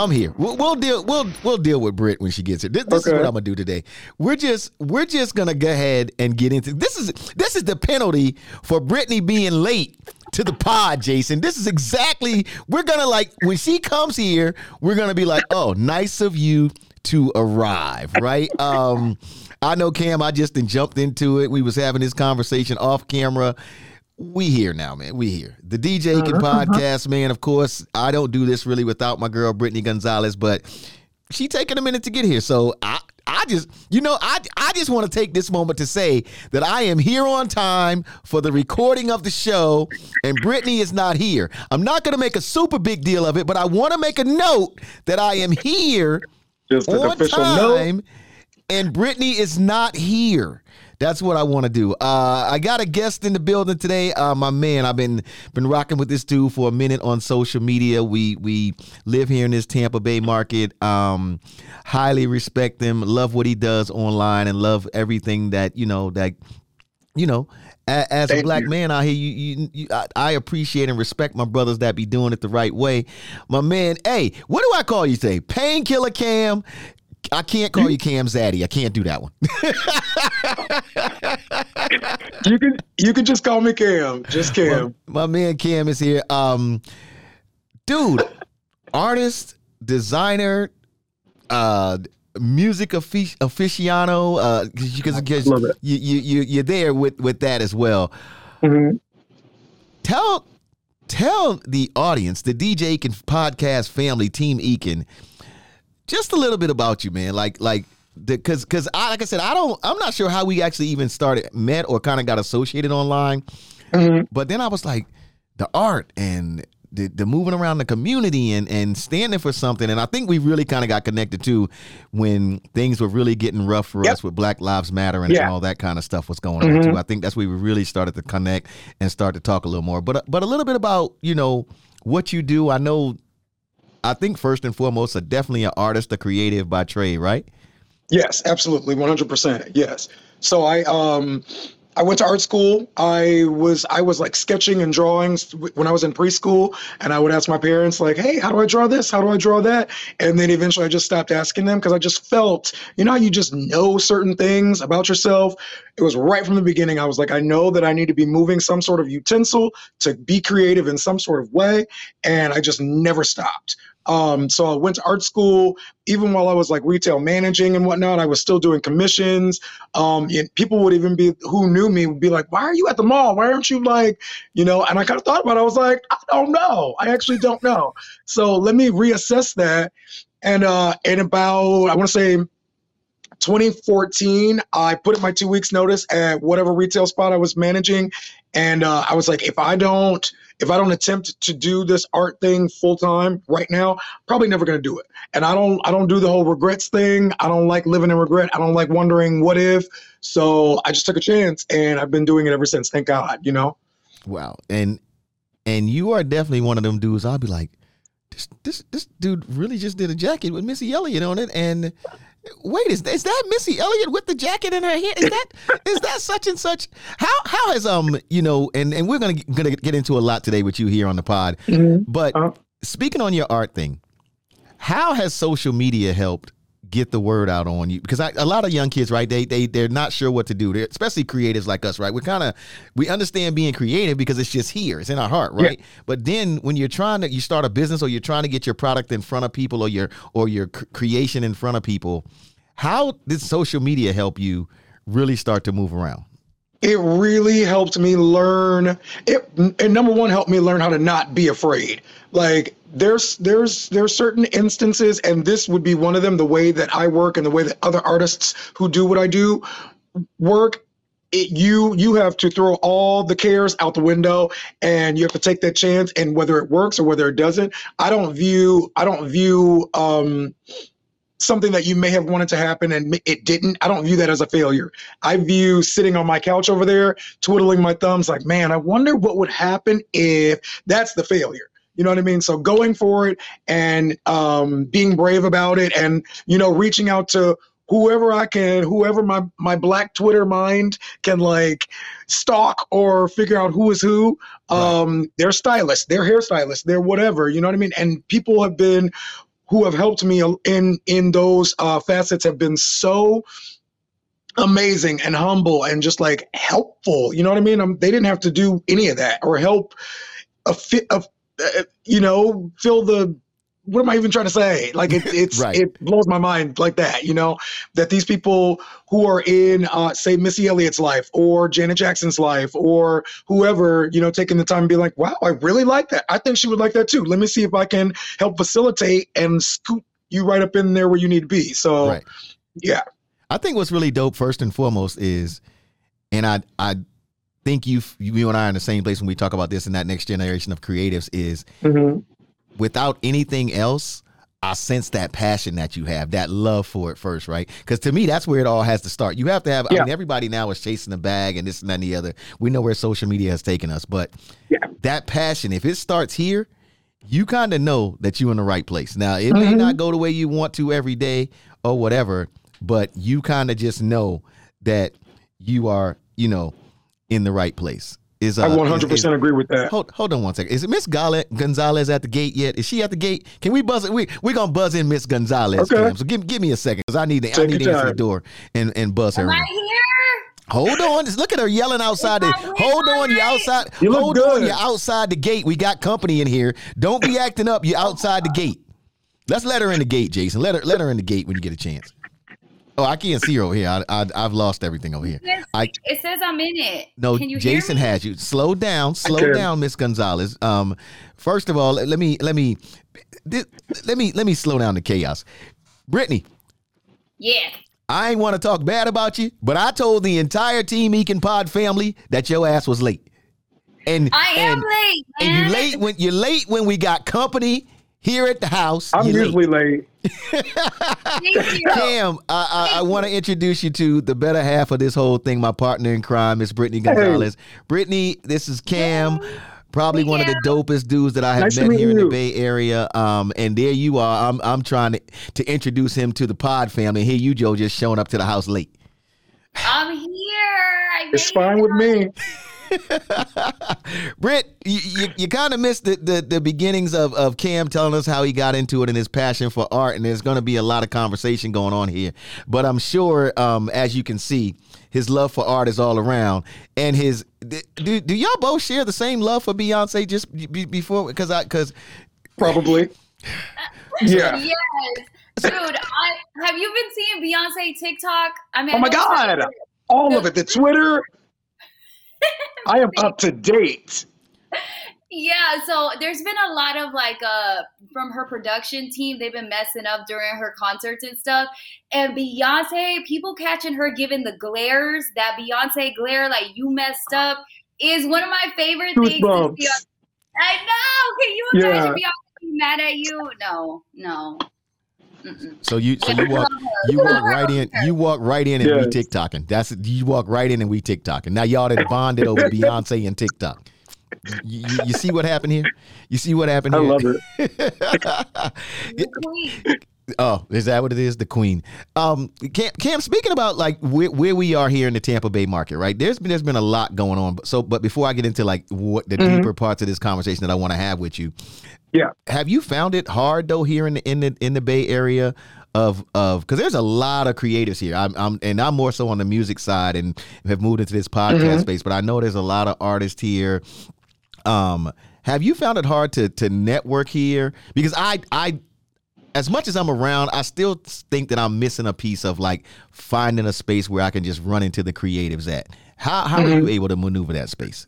I'm here. We'll, we'll deal. We'll we'll deal with Britt when she gets here. This, this okay. is what I'm gonna do today. We're just we're just gonna go ahead and get into this. Is this is the penalty for Brittany being late to the pod, Jason. This is exactly we're gonna like when she comes here. We're gonna be like, oh, nice of you to arrive, right? Um, I know Cam. I just jumped into it. We was having this conversation off camera we here now, man. We here. The DJ uh-huh, can uh-huh. podcast, man. Of course, I don't do this really without my girl Brittany Gonzalez, but she taking a minute to get here. So I I just, you know, I I just want to take this moment to say that I am here on time for the recording of the show, and Brittany is not here. I'm not going to make a super big deal of it, but I want to make a note that I am here just on time, note. and Brittany is not here. That's what I want to do. Uh, I got a guest in the building today. Uh, my man, I've been been rocking with this dude for a minute on social media. We we live here in this Tampa Bay market. Um, highly respect him. Love what he does online, and love everything that you know that you know as Thank a black you. man out here, you, you, you I, I, appreciate and respect my brothers that be doing it the right way. My man, hey, what do I call you today? Painkiller Cam, I can't call you Cam Zaddy. I can't do that one. you can you can just call me Cam. Just Cam. My, my man Cam is here. Um, dude, artist, designer, uh, music affic- aficionado. Uh, because you you you you're there with with that as well. Mm-hmm. Tell tell the audience, the DJ Ekin podcast family, Team Ekin just a little bit about you, man. Like like because because I like I said I don't I'm not sure how we actually even started met or kind of got associated online. Mm-hmm. But then I was like the art and the, the moving around the community and and standing for something and I think we really kind of got connected too when things were really getting rough for yep. us with Black Lives Matter and, yeah. and, all that kind of stuff was going mm-hmm. on too. I think that's where we really started to connect and start to talk a little more. But but a little bit about you know what you do. I know I think first and foremost, are definitely an artist, a creative by trade, right? Yes, absolutely, one hundred percent. Yes. So I um I went to art school. I was I was like sketching and drawings when I was in preschool, and I would ask my parents like, "Hey, how do I draw this? How do I draw that?" And then eventually, I just stopped asking them because I just felt, you know, you just know certain things about yourself. It was right from the beginning. I was like, I know that I need to be moving some sort of utensil to be creative in some sort of way, and I just never stopped. Um, so I went to art school. Even while I was like retail managing and whatnot, I was still doing commissions. Um, people would even be who knew me would be like, "Why are you at the mall? Why aren't you like, you know?" And I kind of thought about it. I was like, "I don't know. I actually don't know." So let me reassess that. And uh, in about I want to say 2014, I put in my two weeks notice at whatever retail spot I was managing, and uh, I was like, if I don't if I don't attempt to do this art thing full time right now, probably never going to do it. And I don't I don't do the whole regrets thing. I don't like living in regret. I don't like wondering what if. So I just took a chance and I've been doing it ever since. Thank God, you know. Wow. And and you are definitely one of them dudes. I'll be like, this this this dude really just did a jacket with Missy Elliott on it, and Wait, is, is that Missy Elliott with the jacket in her head? Is that is that such and such? How how has um you know and and we're gonna gonna get into a lot today with you here on the pod. Mm-hmm. But uh-huh. speaking on your art thing, how has social media helped get the word out on you. Because I, a lot of young kids right they they they're not sure what to do. They're, especially creatives like us right? We kind of we understand being creative because it's just here. It's in our heart right? Yeah. but then when you're trying to you start a business or you're trying to get your product in front of people or your or your creation in front of people how did social media help you really start to move around it really helped me learn it and number one helped me learn how to not be afraid. Like there's there's there's certain instances and this would be one of them the way that i work and the way that other artists who do what i do work. It, you you have to throw all the cares out the window and you have to take that chance and whether it works or whether it doesn't i don't view i don't view um something that you may have wanted to happen and it didn't, I don't view that as a failure. I view sitting on my couch over there, twiddling my thumbs, like, man, I wonder what would happen if that's the failure. You know what I mean? So going for it and um, being brave about it, and you know, reaching out to whoever I can, whoever my my black Twitter mind can like stalk or figure out who is who. Um, right. They're stylists, they're hairstylists, they're whatever. You know what I mean? And people have been who have helped me in in those uh, facets have been so amazing and humble and just like helpful. You know what I mean? Um, they didn't have to do any of that or help a uh, you know fill the what am I even trying to say? Like it, it's right. it blows my mind like that, you know, that these people who are in, uh, say, Missy Elliott's life or Janet Jackson's life or whoever, you know, taking the time and be like, wow, I really like that. I think she would like that too. Let me see if I can help facilitate and scoot you right up in there where you need to be. So, right. yeah. I think what's really dope, first and foremost, is, and I, I think you, you and I are in the same place when we talk about this and that next generation of creatives is. Mm-hmm without anything else, I sense that passion that you have, that love for it first, right? Because to me, that's where it all has to start. You have to have. Yeah. I mean, everybody now is chasing the bag and this and that and the other. We know where social media has taken us, but yeah. that passion, if it starts here, you kind of know that you're in the right place. Now, it mm-hmm. may not go the way you want to every day or whatever, but you kind of just know that you are, you know, in the right place. Is uh, I 100 percent agree with that. Hold hold on one second. Is it Miss Gonzalez at the gate yet? Is she at the gate? Can we buzz it? We we gonna buzz in Miss Gonzalez. Okay. So give give me a second because I need to I need to answer the door and and buzz her. Am I here? Hold on, just look at her yelling outside. The, hold on, you outside. You hold good. on, you're outside the gate. We got company in here. Don't be acting up. You're outside the gate. Let's let her in the gate, Jason. Let her let her in the gate when you get a chance. Oh, I can't see her over here. I, I have lost everything over here. It, I, it says I'm in it. No, Jason has you. Slow down, slow down, Miss Gonzalez. Um, first of all, let me let me let me let me slow down the chaos. Brittany. Yeah. I ain't want to talk bad about you, but I told the entire Team Ekin Pod family that your ass was late. And I am and, late. Man. And you late when you're late when we got company here at the house. I'm usually late. late. Cam, I, I, I want to introduce you to the better half of this whole thing, my partner in crime, Miss Brittany Gonzalez. Hey. Brittany, this is Cam. Probably one of the dopest dudes that I have nice met here you. in the Bay Area. Um, and there you are. I'm I'm trying to, to introduce him to the pod family. Here you, Joe, just showing up to the house late. I'm here. I it's fine with me. Britt, you, you, you kind of missed the, the, the, beginnings of, of Cam telling us how he got into it and his passion for art, and there's going to be a lot of conversation going on here. But I'm sure, um, as you can see, his love for art is all around, and his do do y'all both share the same love for Beyonce? Just before, because I because probably, yeah, yes. Dude, I, have you been seeing Beyonce TikTok? I mean, oh my god, all of it. The Twitter, I am up to date. Yeah, so there's been a lot of like uh from her production team, they've been messing up during her concerts and stuff. And Beyonce, people catching her giving the glares, that Beyonce glare, like you messed up, is one of my favorite Goosebumps. things. I know. Can you imagine yeah. Beyonce mad at you? No, no. So you so you walk you walk right in you walk right in and yes. we TikToking. That's you walk right in and we TikToking. Now y'all that bonded over Beyonce and TikTok. You, you, you, see what happened here? You see what happened here? I love it. oh, is that what it is? The queen. Um, Cam, Cam speaking about like where, where, we are here in the Tampa Bay market, right? There's been there's been a lot going on. So, but before I get into like what the mm-hmm. deeper parts of this conversation that I want to have with you, yeah. Have you found it hard though here in the in the in the Bay Area of of because there's a lot of creatives here. I'm, I'm and I'm more so on the music side and have moved into this podcast mm-hmm. space, but I know there's a lot of artists here. Um, have you found it hard to to network here? Because I I as much as I'm around, I still think that I'm missing a piece of like finding a space where I can just run into the creatives at. How how mm-hmm. are you able to maneuver that space?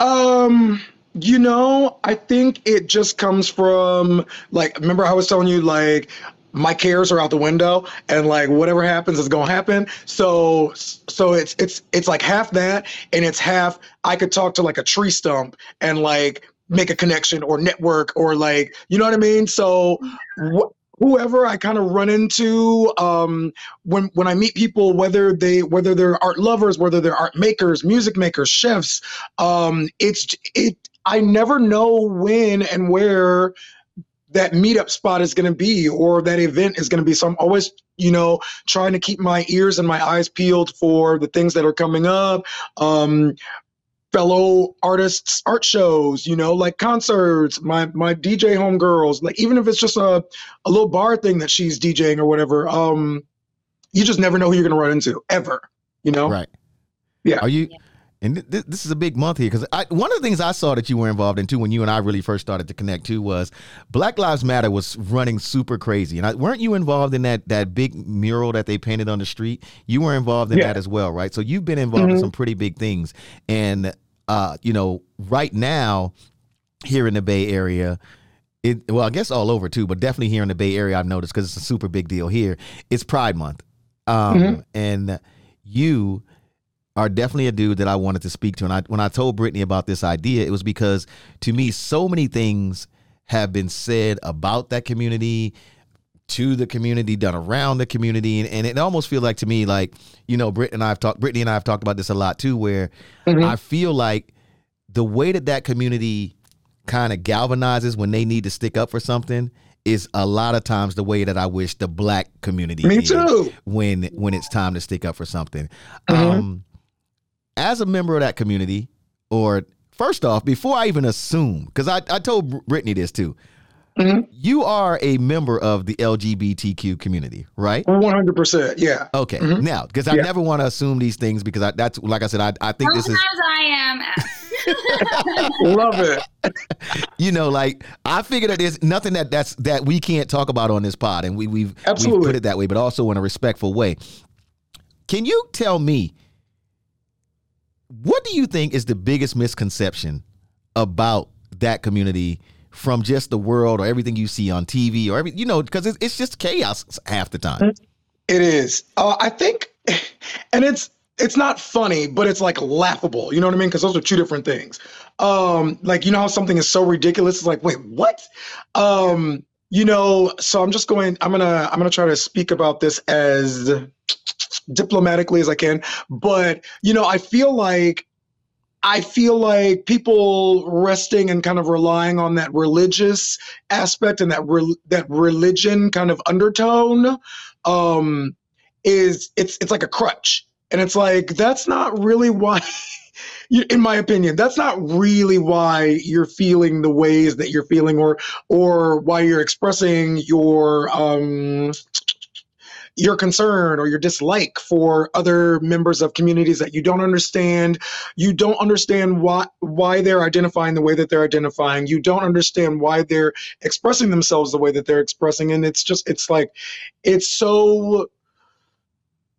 Um you know, I think it just comes from like remember I was telling you like my cares are out the window and like whatever happens is going to happen. So so it's it's it's like half that and it's half i could talk to like a tree stump and like make a connection or network or like you know what i mean? So wh- whoever i kind of run into um when when i meet people whether they whether they're art lovers whether they're art makers music makers chefs um it's it I never know when and where that meetup spot is going to be or that event is going to be. So I'm always, you know, trying to keep my ears and my eyes peeled for the things that are coming up. Um, fellow artists art shows you know like concerts my my dj homegirls like even if it's just a, a little bar thing that she's djing or whatever um you just never know who you're gonna run into ever you know right yeah are you and th- th- this is a big month here because one of the things I saw that you were involved in too when you and I really first started to connect too was Black Lives Matter was running super crazy, and I, weren't you involved in that that big mural that they painted on the street? You were involved in yeah. that as well, right? So you've been involved mm-hmm. in some pretty big things, and uh, you know, right now here in the Bay Area. It, well, I guess all over too, but definitely here in the Bay Area, I've noticed because it's a super big deal here. It's Pride Month, um, mm-hmm. and you are definitely a dude that I wanted to speak to. And I, when I told Brittany about this idea, it was because to me, so many things have been said about that community, to the community, done around the community, and, and it almost feels like to me, like you know, Brittany and I have talked. Brittany and I have talked about this a lot too, where mm-hmm. I feel like the way that that community kind of galvanizes when they need to stick up for something is a lot of times the way that I wish the black community Me too. when when it's time to stick up for something. Mm-hmm. Um, as a member of that community, or first off, before I even assume, because I, I told Brittany this too, mm-hmm. you are a member of the LGBTQ community, right? 100%. Yeah. Okay. Mm-hmm. Now, because I yeah. never want to assume these things because I, that's, like I said, I, I think Sometimes this is. I am. Love it. you know, like I figure that there's nothing that that's that we can't talk about on this pod, and we we've Absolutely. we've put it that way, but also in a respectful way. Can you tell me what do you think is the biggest misconception about that community from just the world or everything you see on TV or every you know because it's, it's just chaos half the time. It is. Uh, I think, and it's it's not funny, but it's like laughable. You know what I mean? Because those are two different things. Um, like you know how something is so ridiculous. It's like, wait, what? Um, you know. So I'm just going. I'm gonna I'm gonna try to speak about this as diplomatically as I can. But, you know, I feel like I feel like people resting and kind of relying on that religious aspect and that re- that religion kind of undertone um, is it's it's like a crutch, and it's like that's not really why. in my opinion, that's not really why you're feeling the ways that you're feeling, or or why you're expressing your um, your concern or your dislike for other members of communities that you don't understand. You don't understand why why they're identifying the way that they're identifying. You don't understand why they're expressing themselves the way that they're expressing. And it's just it's like it's so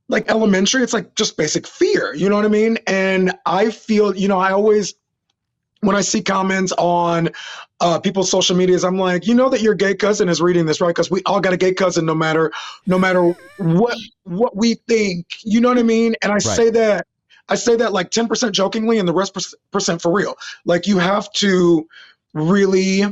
like elementary. It's like just basic fear. You know what I mean? And I feel, you know, I always when I see comments on uh, people's social medias, I'm like, you know that your gay cousin is reading this, right? Because we all got a gay cousin, no matter no matter what what we think. You know what I mean? And I right. say that I say that like 10% jokingly, and the rest percent for real. Like you have to really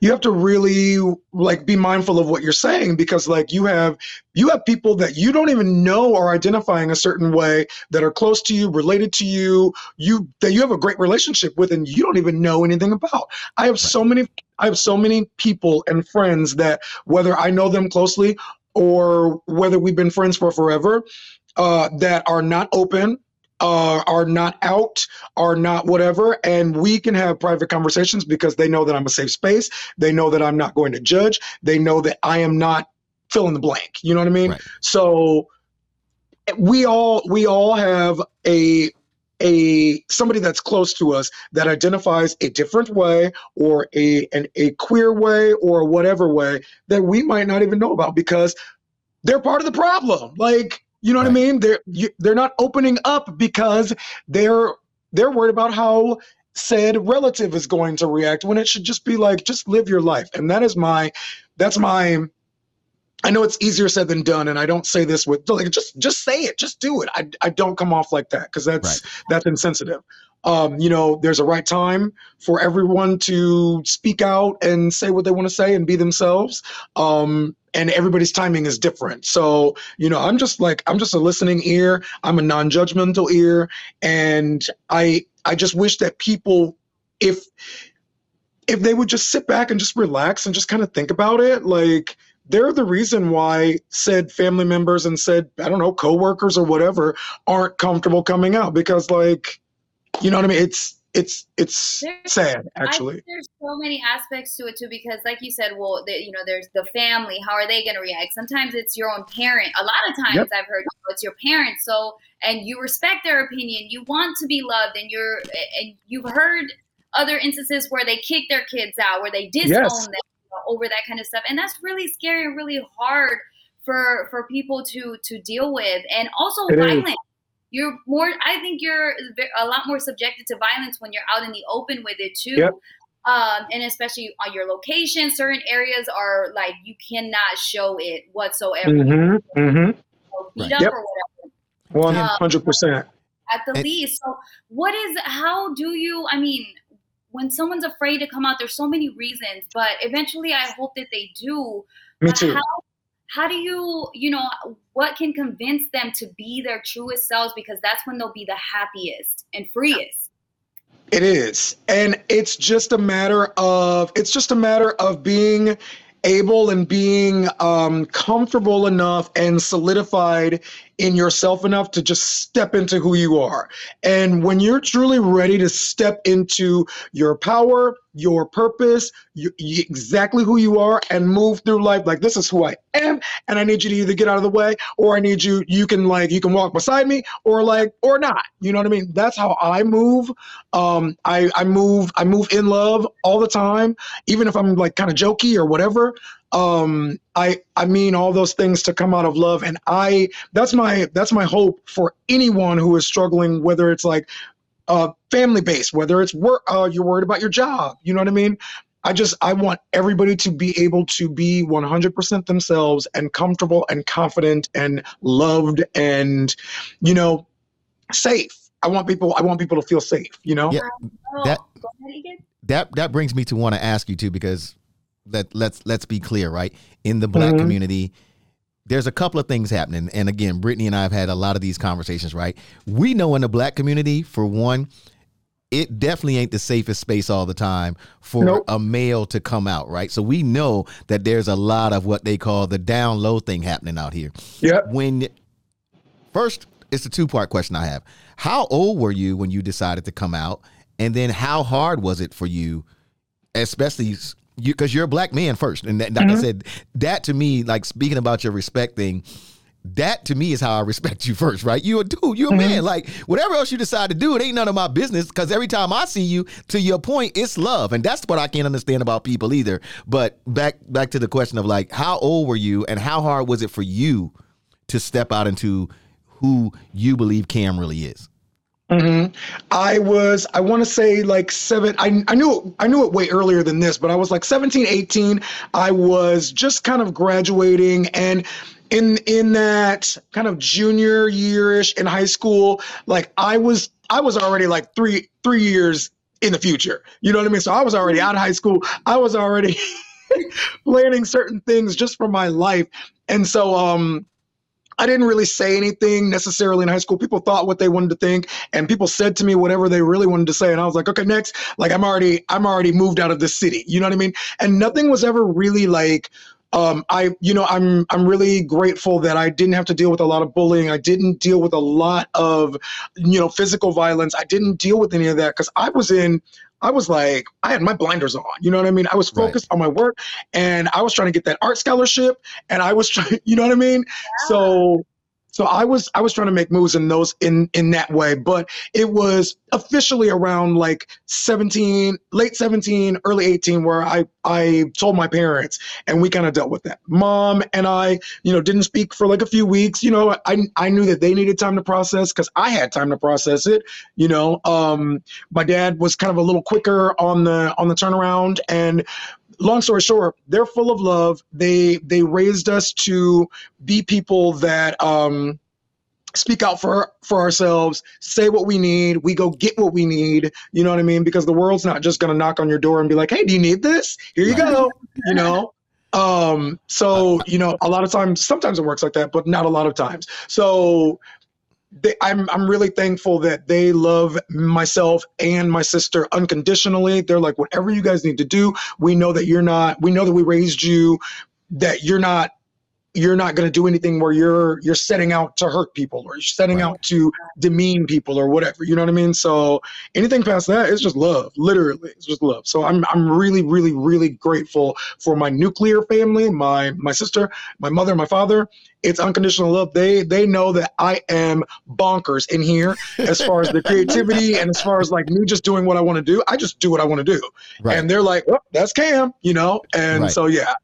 you have to really like be mindful of what you're saying because like you have you have people that you don't even know are identifying a certain way that are close to you related to you you that you have a great relationship with and you don't even know anything about. I have so many i have so many people and friends that whether i know them closely or whether we've been friends for forever uh, that are not open uh, are not out, are not whatever, and we can have private conversations because they know that I'm a safe space. They know that I'm not going to judge. They know that I am not fill in the blank. You know what I mean? Right. So we all we all have a a somebody that's close to us that identifies a different way or a an, a queer way or whatever way that we might not even know about because they're part of the problem. Like you know right. what I mean? They're you, they're not opening up because they're they're worried about how said relative is going to react when it should just be like just live your life. And that is my that's my I know it's easier said than done, and I don't say this with like just just say it, just do it. I, I don't come off like that because that's right. that's insensitive. Um, you know, there's a right time for everyone to speak out and say what they want to say and be themselves. Um, and everybody's timing is different. So, you know, I'm just like I'm just a listening ear. I'm a non-judgmental ear and I I just wish that people if if they would just sit back and just relax and just kind of think about it, like they're the reason why said family members and said I don't know coworkers or whatever aren't comfortable coming out because like you know what I mean? It's it's it's there's, sad actually. there's so many aspects to it too because, like you said, well, the, you know, there's the family. How are they going to react? Sometimes it's your own parent. A lot of times, yep. I've heard oh, it's your parents. So, and you respect their opinion. You want to be loved, and you're and you've heard other instances where they kick their kids out, where they disown yes. them over that kind of stuff, and that's really scary and really hard for for people to to deal with, and also it violence. Is you're more i think you're a lot more subjected to violence when you're out in the open with it too yep. um, and especially on your location certain areas are like you cannot show it whatsoever mm-hmm. Mm-hmm. beat up yep. 100% um, at the least so what is how do you i mean when someone's afraid to come out there's so many reasons but eventually i hope that they do me too how, how do you you know what can convince them to be their truest selves? Because that's when they'll be the happiest and freest. It is. And it's just a matter of it's just a matter of being able and being um, comfortable enough and solidified in yourself enough to just step into who you are. And when you're truly ready to step into your power, your purpose, you, exactly who you are, and move through life like this is who I am, and I need you to either get out of the way or I need you. You can like you can walk beside me or like or not. You know what I mean? That's how I move. Um, I I move I move in love all the time, even if I'm like kind of jokey or whatever um, I I mean all those things to come out of love, and I that's my that's my hope for anyone who is struggling, whether it's like uh, family based, whether it's work, uh, you're worried about your job, you know what I mean. I just I want everybody to be able to be 100% themselves and comfortable and confident and loved and you know safe. I want people I want people to feel safe, you know? Yeah. That that that brings me to want to ask you too because let let's let's be clear, right? In the black mm-hmm. community, there's a couple of things happening. And again, Brittany and I have had a lot of these conversations, right? We know in the black community, for one, it definitely ain't the safest space all the time for nope. a male to come out, right? So we know that there's a lot of what they call the down low thing happening out here. Yeah. When first, it's a two part question I have. How old were you when you decided to come out? And then how hard was it for you, especially you because you're a black man first, and that, like mm-hmm. I said, that to me, like speaking about your respect thing, that to me is how I respect you first, right? You a dude, you a mm-hmm. man. Like whatever else you decide to do, it ain't none of my business. Because every time I see you, to your point, it's love, and that's what I can't understand about people either. But back back to the question of like, how old were you, and how hard was it for you to step out into who you believe Cam really is? Mm-hmm. I was, I want to say like seven. I, I knew, I knew it way earlier than this, but I was like 17, 18. I was just kind of graduating and in, in that kind of junior yearish in high school, like I was, I was already like three, three years in the future. You know what I mean? So I was already out of high school. I was already planning certain things just for my life. And so, um, I didn't really say anything necessarily in high school. People thought what they wanted to think, and people said to me whatever they really wanted to say. And I was like, okay, next. Like I'm already, I'm already moved out of the city. You know what I mean? And nothing was ever really like. Um, I, you know, I'm I'm really grateful that I didn't have to deal with a lot of bullying. I didn't deal with a lot of, you know, physical violence. I didn't deal with any of that because I was in I was like, I had my blinders on. You know what I mean? I was focused right. on my work and I was trying to get that art scholarship and I was trying, you know what I mean? Yeah. So so I was I was trying to make moves in those in in that way, but it was officially around like 17, late 17, early 18 where I I told my parents and we kind of dealt with that. Mom and I, you know, didn't speak for like a few weeks. You know, I I knew that they needed time to process cuz I had time to process it, you know. Um my dad was kind of a little quicker on the on the turnaround and long story short, they're full of love. They they raised us to be people that um, speak out for for ourselves, say what we need. We go get what we need. You know what I mean? Because the world's not just gonna knock on your door and be like, "Hey, do you need this? Here you go." You know. Um, so you know, a lot of times, sometimes it works like that, but not a lot of times. So they, I'm I'm really thankful that they love myself and my sister unconditionally. They're like, whatever you guys need to do, we know that you're not. We know that we raised you, that you're not you're not going to do anything where you're you're setting out to hurt people or you're setting right. out to demean people or whatever you know what i mean? So anything past that is just love literally it's just love. So i'm i'm really really really grateful for my nuclear family my my sister my mother my father. It's unconditional love. They they know that i am bonkers in here as far as the creativity and as far as like me just doing what i want to do i just do what i want to do. Right. and they're like oh, that's cam you know? And right. so yeah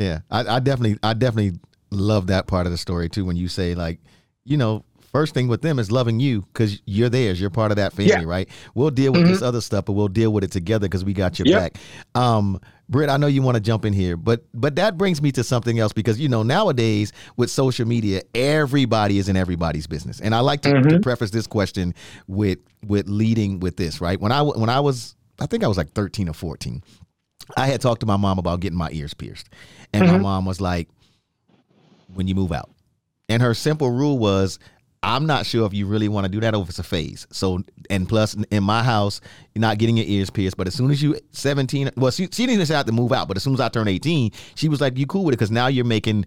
yeah, I, I definitely, I definitely love that part of the story too. When you say like, you know, first thing with them is loving you because you're theirs. You're part of that family, yeah. right? We'll deal with mm-hmm. this other stuff, but we'll deal with it together because we got your yep. back. Um, Britt, I know you want to jump in here, but but that brings me to something else because you know nowadays with social media, everybody is in everybody's business, and I like to, mm-hmm. to preface this question with with leading with this, right? When I when I was, I think I was like 13 or 14. I had talked to my mom about getting my ears pierced. And mm-hmm. my mom was like, when you move out. And her simple rule was, I'm not sure if you really want to do that or if it's a phase. So, and plus, in my house, you're not getting your ears pierced. But as soon as you 17, well, she, she didn't have to move out. But as soon as I turned 18, she was like, "You cool with it?" Because now you're making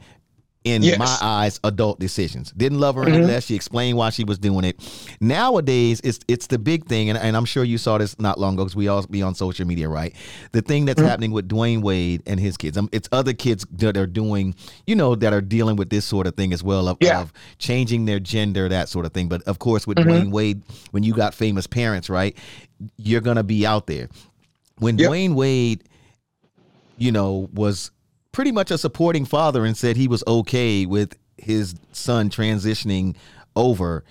in yes. my eyes, adult decisions. Didn't love her mm-hmm. any less. She explained why she was doing it. Nowadays, it's it's the big thing, and, and I'm sure you saw this not long ago because we all be on social media, right? The thing that's mm-hmm. happening with Dwyane Wade and his kids. Um, it's other kids that are doing, you know, that are dealing with this sort of thing as well of, yeah. of changing their gender, that sort of thing. But of course, with mm-hmm. Dwyane Wade, when you got famous parents, right, you're gonna be out there. When yep. Dwyane Wade, you know, was pretty much a supporting father and said he was okay with his son transitioning over.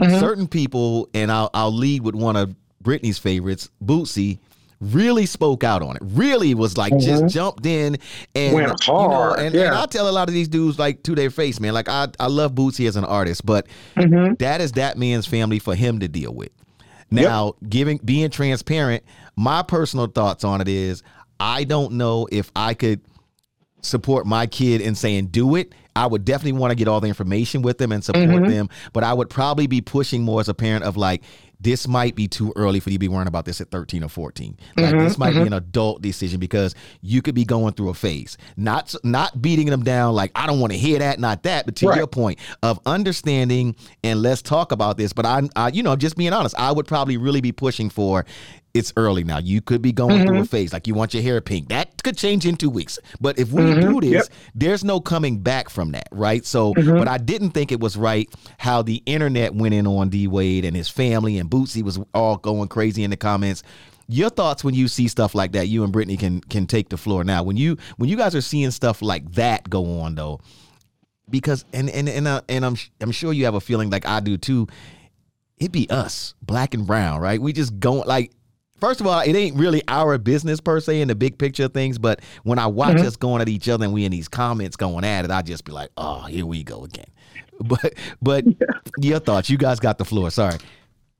Mm-hmm. Certain people, and I'll I'll lead with one of Brittany's favorites, Boosie, really spoke out on it. Really was like mm-hmm. just jumped in and went hard. You know, and, yeah. and I tell a lot of these dudes like to their face, man. Like I I love Boosie as an artist, but mm-hmm. that is that man's family for him to deal with. Now, yep. giving being transparent, my personal thoughts on it is I don't know if I could support my kid in saying do it, I would definitely want to get all the information with them and support mm-hmm. them. But I would probably be pushing more as a parent of like, this might be too early for you to be worrying about this at 13 or 14. Like mm-hmm, this might mm-hmm. be an adult decision because you could be going through a phase. Not not beating them down like I don't want to hear that, not that, but to right. your point of understanding and let's talk about this. But I, I you know, just being honest, I would probably really be pushing for it's early now. You could be going mm-hmm. through a mm-hmm. phase like you want your hair pink. That could change in two weeks. But if we mm-hmm. do this, yep. there's no coming back from that, right? So, mm-hmm. but I didn't think it was right how the internet went in on D Wade and his family and Boosie was all going crazy in the comments. Your thoughts when you see stuff like that? You and Brittany can can take the floor now. When you when you guys are seeing stuff like that go on though, because and and and, uh, and I'm I'm sure you have a feeling like I do too. It'd be us, black and brown, right? We just go like First of all, it ain't really our business per se in the big picture of things, but when I watch mm-hmm. us going at each other and we in these comments going at it, I just be like, oh, here we go again. But but yeah. your thoughts, you guys got the floor. Sorry.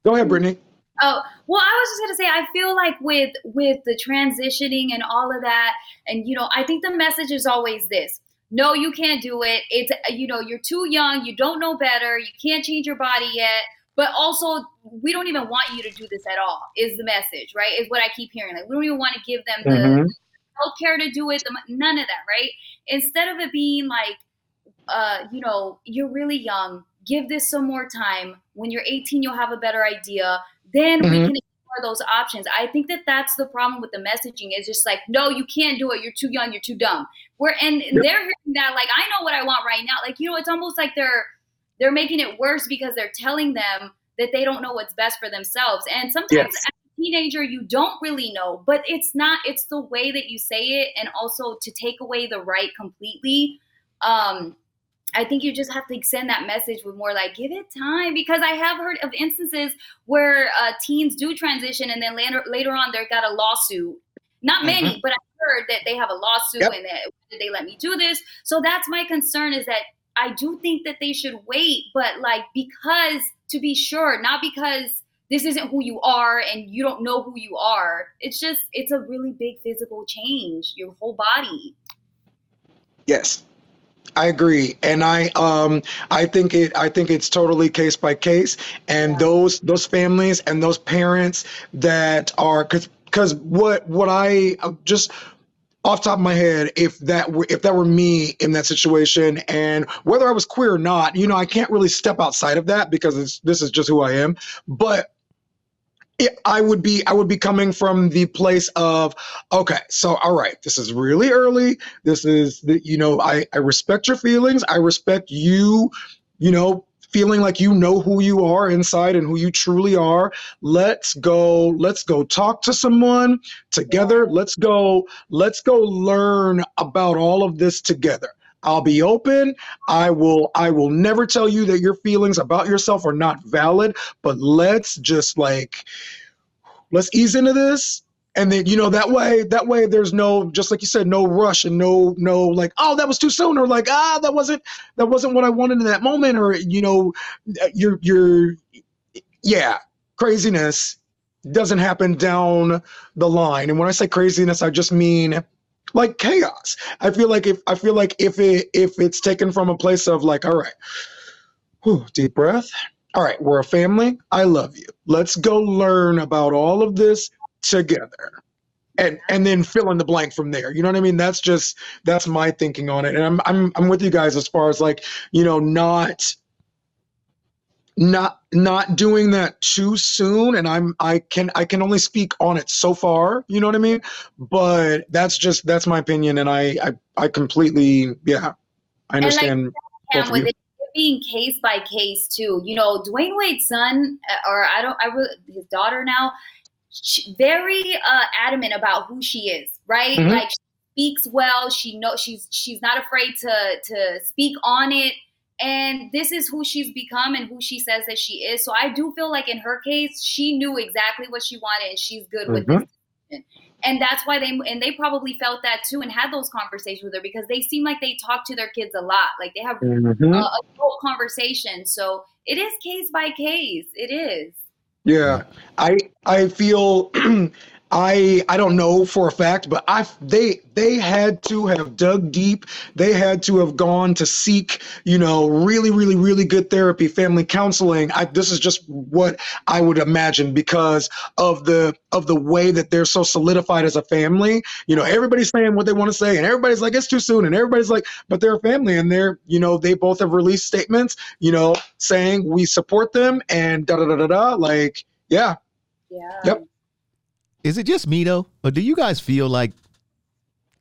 Go ahead, Brittany. Oh well, I was just gonna say I feel like with with the transitioning and all of that, and you know, I think the message is always this: No, you can't do it. It's you know, you're too young. You don't know better. You can't change your body yet but also we don't even want you to do this at all is the message right? Is what i keep hearing. Like we don't even want to give them the mm-hmm. healthcare to do it the, none of that right? Instead of it being like uh you know you're really young give this some more time. When you're 18 you'll have a better idea. Then mm-hmm. we can explore those options. I think that that's the problem with the messaging is just like no you can't do it. You're too young. You're too dumb. We're and yep. they're hearing that like i know what i want right now. Like you know it's almost like they're they're making it worse because they're telling them that they don't know what's best for themselves. And sometimes yes. as a teenager, you don't really know, but it's not, it's the way that you say it. And also to take away the right completely. Um, I think you just have to send that message with more like, give it time. Because I have heard of instances where uh, teens do transition and then later, later on they got a lawsuit. Not many, mm-hmm. but I heard that they have a lawsuit yep. and that they let me do this? So that's my concern is that I do think that they should wait, but like because to be sure, not because this isn't who you are and you don't know who you are. It's just it's a really big physical change, your whole body. Yes. I agree, and I um I think it I think it's totally case by case, and yeah. those those families and those parents that are because because what what I uh, just off top of my head if that were if that were me in that situation and whether I was queer or not, you know, I can't really step outside of that because this is just who I am. But it, I would be I would be coming from the place of okay, so all right, this is really early. This is the, you know, I I respect your feelings. I respect you, you know, feeling like you know who you are inside and who you truly are let's go let's go talk to someone together. Let's go let's go learn about all of this together. I'll be open. I will I will never tell you that your feelings about yourself are not valid, but let's just like let's ease into this and then you know that way that way there's no just like you said no rush and no no like oh that was too soon or like ah that wasn't that wasn't what i wanted in that moment or you know you're you're yeah craziness doesn't happen down the line. And when i say craziness i just mean like chaos. I feel like if i feel like if it if it's taken from a place of like all right whew, deep breath. All right we're a family. I love you. Let's go learn about all of this together. And and then fill in the blank from there. You know what i mean? That's just that's my thinking on it. And i'm i'm, I'm with you guys as far as like you know not not not doing that too soon. And i'm i can i can only speak on it so far. You know what i mean? But that's just that's my opinion. And i i, I completely yeah i understand and like, being case by case too you know dwyane wade's son uh, or i don't i really his daughter now very uh, adamant about who she is, right? Mm-hmm. Like she speaks well. She knows she's she's not afraid to to speak on it. And this is who she's become and who she says that she is. So I do feel like in her case, she knew exactly what she wanted and she's good mm-hmm. with this. And that's why they and they probably felt that too and had those conversations with her because they seem like they talk to their kids a lot. Like they have mm-hmm. uh, adult conversations. So it is case by case. It is. Yeah, I I feel I I don't know for a fact, but I they they had to have dug deep. They had to have gone to seek, you know, really really really good therapy, family counseling. I, this is just what I would imagine because of the of the way that they're so solidified as a family. You know, everybody's saying what they want to say, and everybody's like it's too soon, and everybody's like, but they're a family, and they're you know they both have released statements, you know, saying we support them and da da da da da. Like, yeah, yeah, yep. Is it just me though, or do you guys feel like,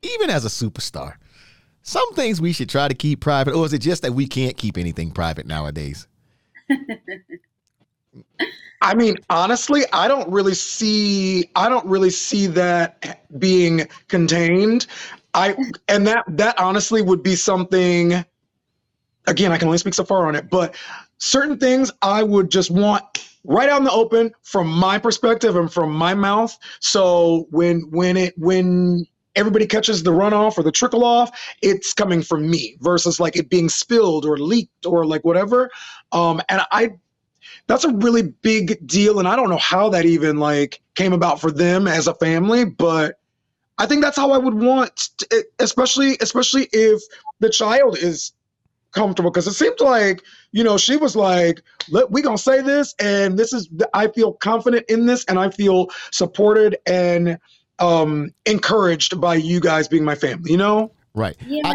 even as a superstar, some things we should try to keep private, or is it just that we can't keep anything private nowadays? I mean, honestly, I don't really see I don't really see that being contained. I and that that honestly would be something again, I can only speak so far on it, but certain things I would just want right out in the open from my perspective and from my mouth. So when when it when everybody catches the runoff or the trickle off, it's coming from me versus like it being spilled or leaked or like whatever. Um, and I that's a really big deal and I don't know how that even like came about for them as a family, but I think that's how I would want, to, especially especially if the child is comfortable because it seemed like you know she was like Let, we gonna say this and this is i feel confident in this and i feel supported and um encouraged by you guys being my family you know right yeah I,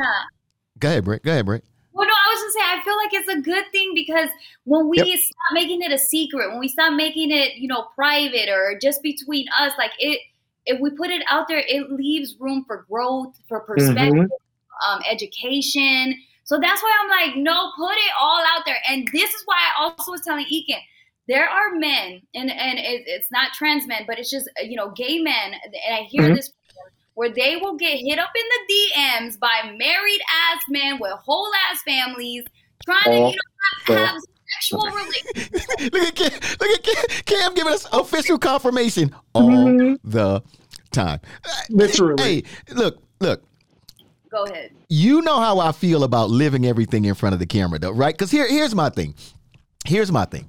go ahead Britt. go ahead Britt. well no i was just saying i feel like it's a good thing because when we yep. stop making it a secret when we stop making it you know private or just between us like it if we put it out there it leaves room for growth for perspective mm-hmm. um, education so that's why I'm like, no, put it all out there. And this is why I also was telling Ekin, there are men, and and it, it's not trans men, but it's just you know gay men, and I hear mm-hmm. this where they will get hit up in the DMs by married ass men with whole ass families trying to you know have, have sexual relations. look at Cam, look at Cam, Cam giving us official confirmation all mm-hmm. the time. Literally. Hey, look, look. Go ahead. You know how I feel about living everything in front of the camera, though, right? Because here, here's my thing. Here's my thing.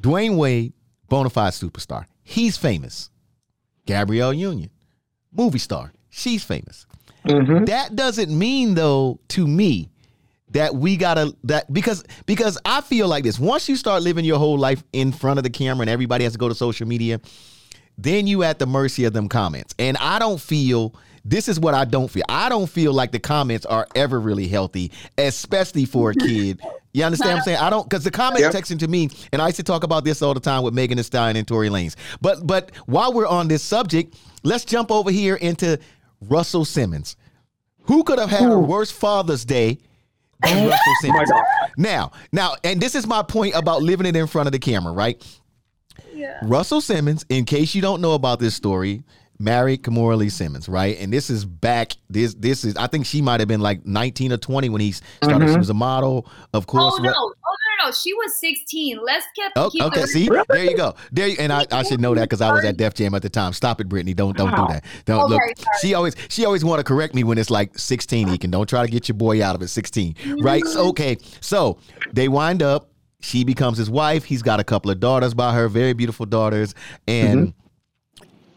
Dwyane Wade, bona fide superstar. He's famous. Gabrielle Union, movie star. She's famous. Mm-hmm. That doesn't mean, though, to me, that we gotta that because because I feel like this. Once you start living your whole life in front of the camera and everybody has to go to social media, then you at the mercy of them comments. And I don't feel this is what I don't feel. I don't feel like the comments are ever really healthy, especially for a kid. You understand what I'm saying? I don't because the comment yep. section to me, and I used to talk about this all the time with Megan Thee Stallion and Tory Lanez. But but while we're on this subject, let's jump over here into Russell Simmons. Who could have had Ooh. a worse Father's Day than oh Russell Simmons? now, now, and this is my point about living it in front of the camera, right? Yeah. Russell Simmons, in case you don't know about this story, married Kimora Lee Simmons, right? And this is back. This this is. I think she might have been like nineteen or twenty when he started. Mm-hmm. She was a model, of course. Oh no! Oh no! No! She was sixteen. Let's get. Oh, okay. See, there you go. There you, and I, I should know that because I was at Def Jam at the time. Stop it, Brittany. Don't don't do that. Don't oh, look. She always she always want to correct me when it's like sixteen. Can don't try to get your boy out of it. 16 right? So, okay. So they wind up. She becomes his wife. He's got a couple of daughters by her, very beautiful daughters, and. Mm-hmm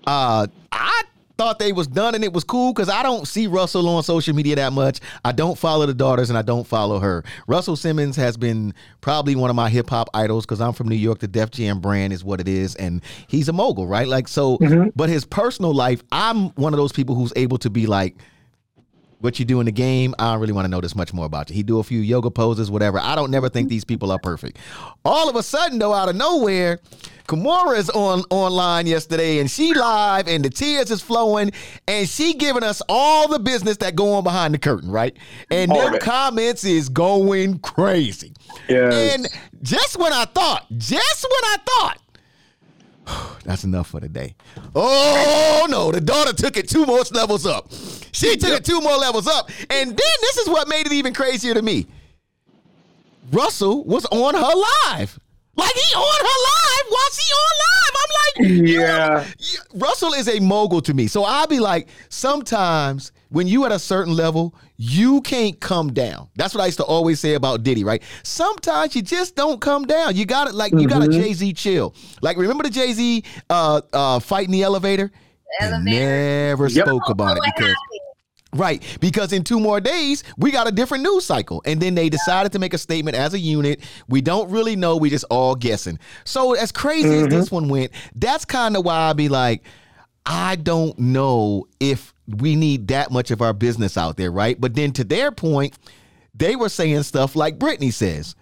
uh, I thought they was done and it was cool because I don't see Russell on social media that much. I don't follow the daughters and I don't follow her. Russell Simmons has been probably one of my hip hop idols because I'm from New York. The Def Jam brand is what it is, and he's a mogul, right? Like so. Mm-hmm. But his personal life, I'm one of those people who's able to be like what you do in the game. I don't really want to know this much more about you. He do a few yoga poses, whatever. I don't never think these people are perfect. All of a sudden, though, out of nowhere, Kimora is on online yesterday, and she live, and the tears is flowing, and she giving us all the business that go on behind the curtain, right? And all them comments is going crazy. Yes. And just when I thought, just when I thought That's enough for today. Oh no, the daughter took it two more levels up. She took yep. it two more levels up. And then this is what made it even crazier to me. Russell was on her live. Like he on her live while she on live. I'm like, yeah. Russell is a mogul to me. So I'll be like, sometimes when you at a certain level, you can't come down. That's what I used to always say about Diddy, right? Sometimes you just don't come down. You got it like mm-hmm. you got a Jay Z chill. Like remember the Jay Z uh, uh, fight in the elevator? The elevator. Never yep. spoke about it because. Right, because in two more days we got a different news cycle, and then they decided to make a statement as a unit. We don't really know; we just all guessing. So as crazy mm-hmm. as this one went, that's kind of why I'd be like, I don't know if we need that much of our business out there, right? But then to their point, they were saying stuff like Brittany says.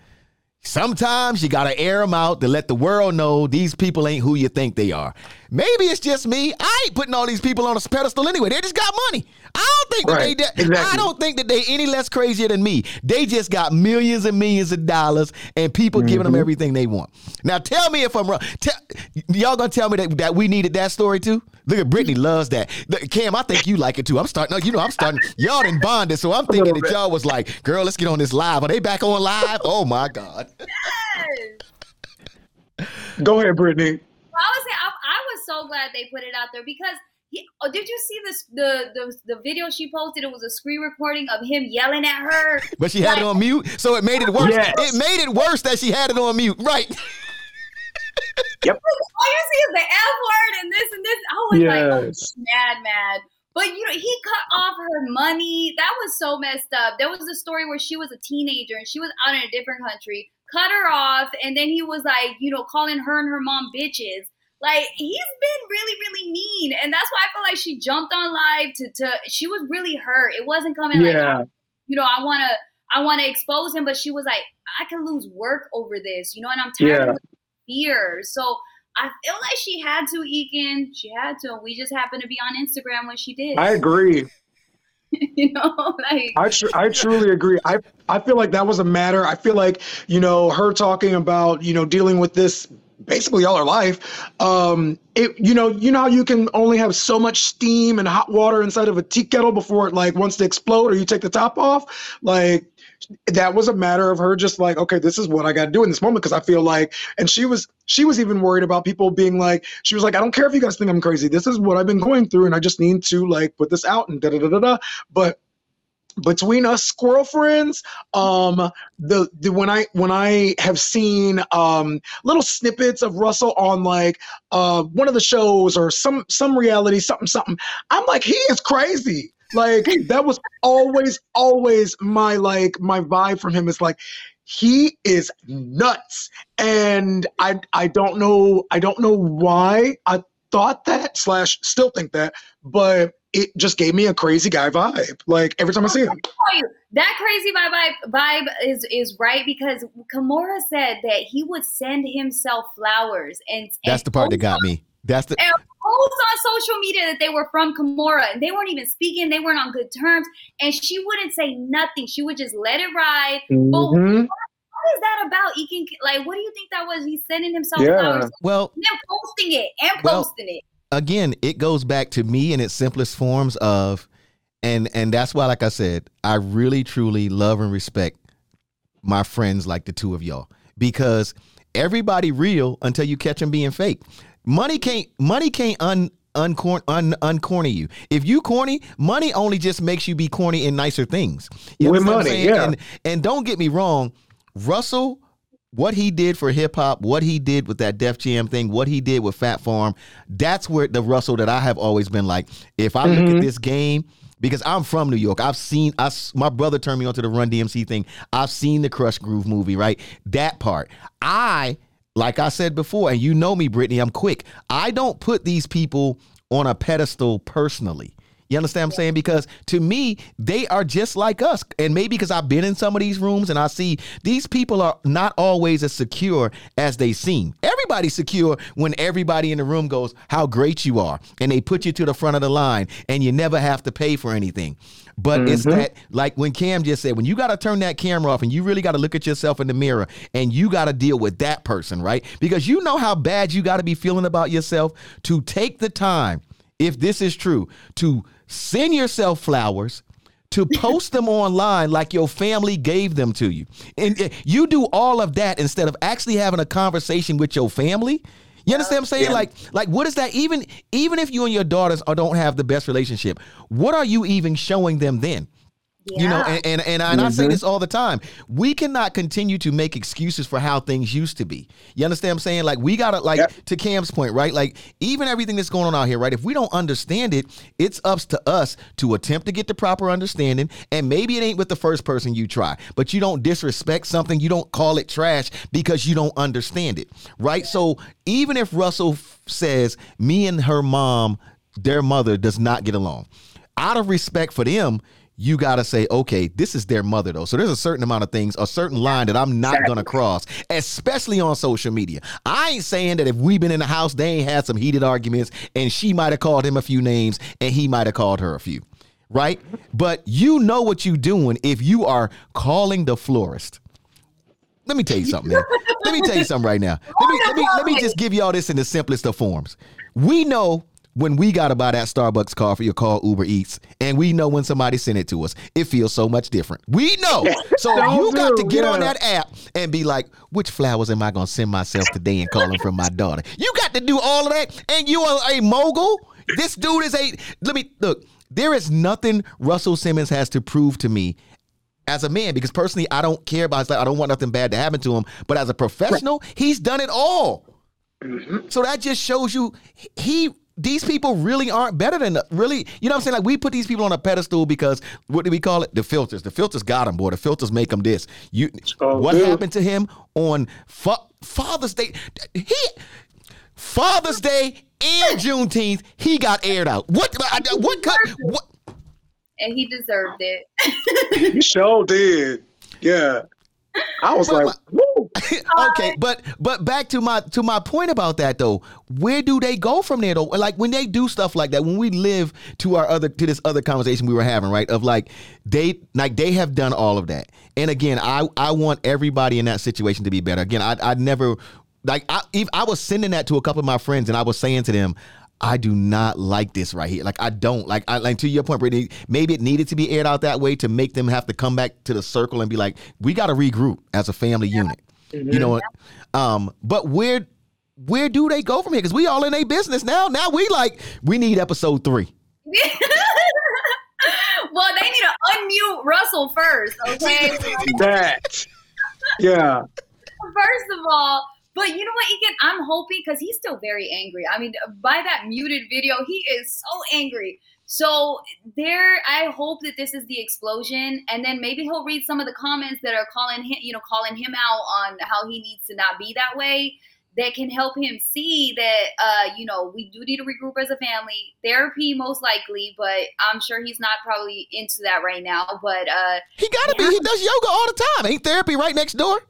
Sometimes you gotta air them out to let the world know these people ain't who you think they are. Maybe it's just me. I ain't putting all these people on a pedestal anyway. They just got money. I don't think right. that they. Exactly. I don't think that they any less crazier than me. They just got millions and millions of dollars, and people mm-hmm. giving them everything they want. Now tell me if I'm wrong. Tell, y'all gonna tell me that, that we needed that story too? Look at Brittany loves that. Cam, I think you like it too. I'm starting. You know, I'm starting. Y'all didn't bond it, so I'm thinking that y'all was like, "Girl, let's get on this live." Are they back on live? Oh my god. Yes. Go ahead, Brittany. I was I, I was so glad they put it out there because he, oh, did you see this the, the the video she posted? It was a screen recording of him yelling at her. But she had like, it on mute, so it made it worse. Yes. It made it worse that she had it on mute, right? Yep. All you see is the F word and this and this. I was yes. like, oh, mad, mad. But you know, he cut off her money. That was so messed up. There was a story where she was a teenager and she was out in a different country, cut her off, and then he was like, you know, calling her and her mom bitches. Like he's been really, really mean, and that's why I feel like she jumped on live to to. She was really hurt. It wasn't coming yeah. like, you know, I want to, I want to expose him, but she was like, I could lose work over this, you know, and I'm tired yeah. of fears. So I feel like she had to, Ekin. She had to. We just happened to be on Instagram when she did. I agree. you know, like I tr- I truly agree. I I feel like that was a matter. I feel like you know her talking about you know dealing with this basically all her life. Um, it you know you know how you can only have so much steam and hot water inside of a tea kettle before it like wants to explode or you take the top off. Like that was a matter of her just like okay this is what i got to do in this moment because i feel like and she was she was even worried about people being like she was like i don't care if you guys think i'm crazy this is what i've been going through and i just need to like put this out and da da da da da but between us squirrel friends um the, the when i when i have seen um little snippets of russell on like uh one of the shows or some some reality something something i'm like he is crazy like that was always, always my like my vibe from him is like he is nuts. And I I don't know I don't know why I thought that slash still think that, but it just gave me a crazy guy vibe. Like every time I see him. That crazy vibe, vibe is is right because Kimora said that he would send himself flowers, and, and that's the part that got me. That's the and post on social media that they were from Kimora and they weren't even speaking, they weren't on good terms, and she wouldn't say nothing. She would just let it ride. Mm-hmm. But what is that about? Ekin, like, what do you think that was? He's sending himself yeah. flowers, well, and then posting it and well, posting it. Again, it goes back to me in its simplest forms of, and and that's why, like I said, I really truly love and respect my friends like the two of y'all because everybody real until you catch them being fake. Money can't money can't un uncorn un, uncorny you. If you corny, money only just makes you be corny in nicer things. You With money, yeah. And, and don't get me wrong, Russell, what he did for hip hop, what he did with that Def Jam thing, what he did with Phat Farm, that's where the Russell that I have always been like. If I mm-hmm. look at mm-hmm. this game, because I'm from New York. I've seen I, my brother turned me onto the Run DMC thing. I've seen the Krush Groove movie, right? That part. I like I said before, and you know me, Brittany, I'm quick. I don't put these people on a pedestal personally. You understand what I'm saying? Because to me, they are just like us. And maybe because I've been in some of these rooms and I see these people are not always as secure as they seem. Everybody's secure when everybody in the room goes, How great you are. And they put you to the front of the line and you never have to pay for anything. But mm-hmm. it's that, like when Cam just said, when you got to turn that camera off and you really got to look at yourself in the mirror and you got to deal with that person, right? Because you know how bad you got to be feeling about yourself to take the time, if this is true, to send yourself flowers, to post them online like your family gave them to you. And eh, you do all of that instead of actually having a conversation with your family. You understand what I'm saying? Yeah. Like, like what is that? Even even if you and your daughters don't have the best relationship, what are you even showing them then? Yeah. You know, and and, and, I, and mm-hmm. I say this all the time. We cannot continue to make excuses for how things used to be. You understand what I'm saying? Like we gotta like yep. to Cam's point, right? Like even everything that's going on out here, right? If we don't understand it, it's up to us to attempt to get the proper understanding. And maybe it ain't with the first person you try, but you don't disrespect something, you don't call it trash because you don't understand it. Right? So even if Russell f- says me and her mom, their mother does not get along. Out of respect for them, you got to say, okay, this is their mother, though. So there's a certain amount of things, a certain line that I'm not going to cross, especially on social media. I ain't saying that if we've been in the house, they ain't had some heated arguments and she might have called him a few names and he might have called her a few, right? But you know what you're doing if you are calling the florist. Let me tell you something, let me tell you something right now. Let me, let me, let me just give you all this in the simplest of forms. We know when we got to buy that Starbucks coffee or call Uber Eats, and we know when somebody sent it to us, it feels so much different. We know. So you got to get yeah. on that app and be like, which flowers am I going to send myself today and call them from my daughter? You got to do all of that, and you are a mogul. This dude is a. Let me look. There is nothing Russell Simmons has to prove to me as a man because personally I don't care about his life. I don't want nothing bad to happen to him. But as a professional, he's done it all. Mm-hmm. So that just shows you he these people really aren't better than really. You know what I'm saying? Like we put these people on a pedestal because what do we call it? The filters. The filters got them, boy. The filters make them this. You. Oh, what dude. happened to him on fa- Father's Day? He Father's Day and Juneteenth. He got aired out. What? What? Cut, what? And he deserved it. he sure did. Yeah. I was but, like, okay, but but back to my to my point about that though. Where do they go from there though? Like when they do stuff like that, when we live to our other to this other conversation we were having, right? Of like they like they have done all of that. And again, I I want everybody in that situation to be better. Again, I I never like I if I was sending that to a couple of my friends and I was saying to them, I do not like this right here. Like I don't like. I like to your point, Brittany. Maybe it needed to be aired out that way to make them have to come back to the circle and be like, we got to regroup as a family yeah. unit. Mm-hmm. You know what? Um, but where where do they go from here? Because we all in a business now. Now we like we need episode three. well, they need to unmute Russell first, okay? that. Yeah. First of all, but you know what, Ekin? I'm hoping because he's still very angry. I mean, by that muted video, he is so angry. So there, I hope that this is the explosion, and then maybe he'll read some of the comments that are calling him, you know, calling him out on how he needs to not be that way. that can help him see that uh, you know we do need to regroup as a family therapy most likely but i'm sure he's not probably into that right now but uh he gotta yeah. be he does yoga all the time ain't therapy right next door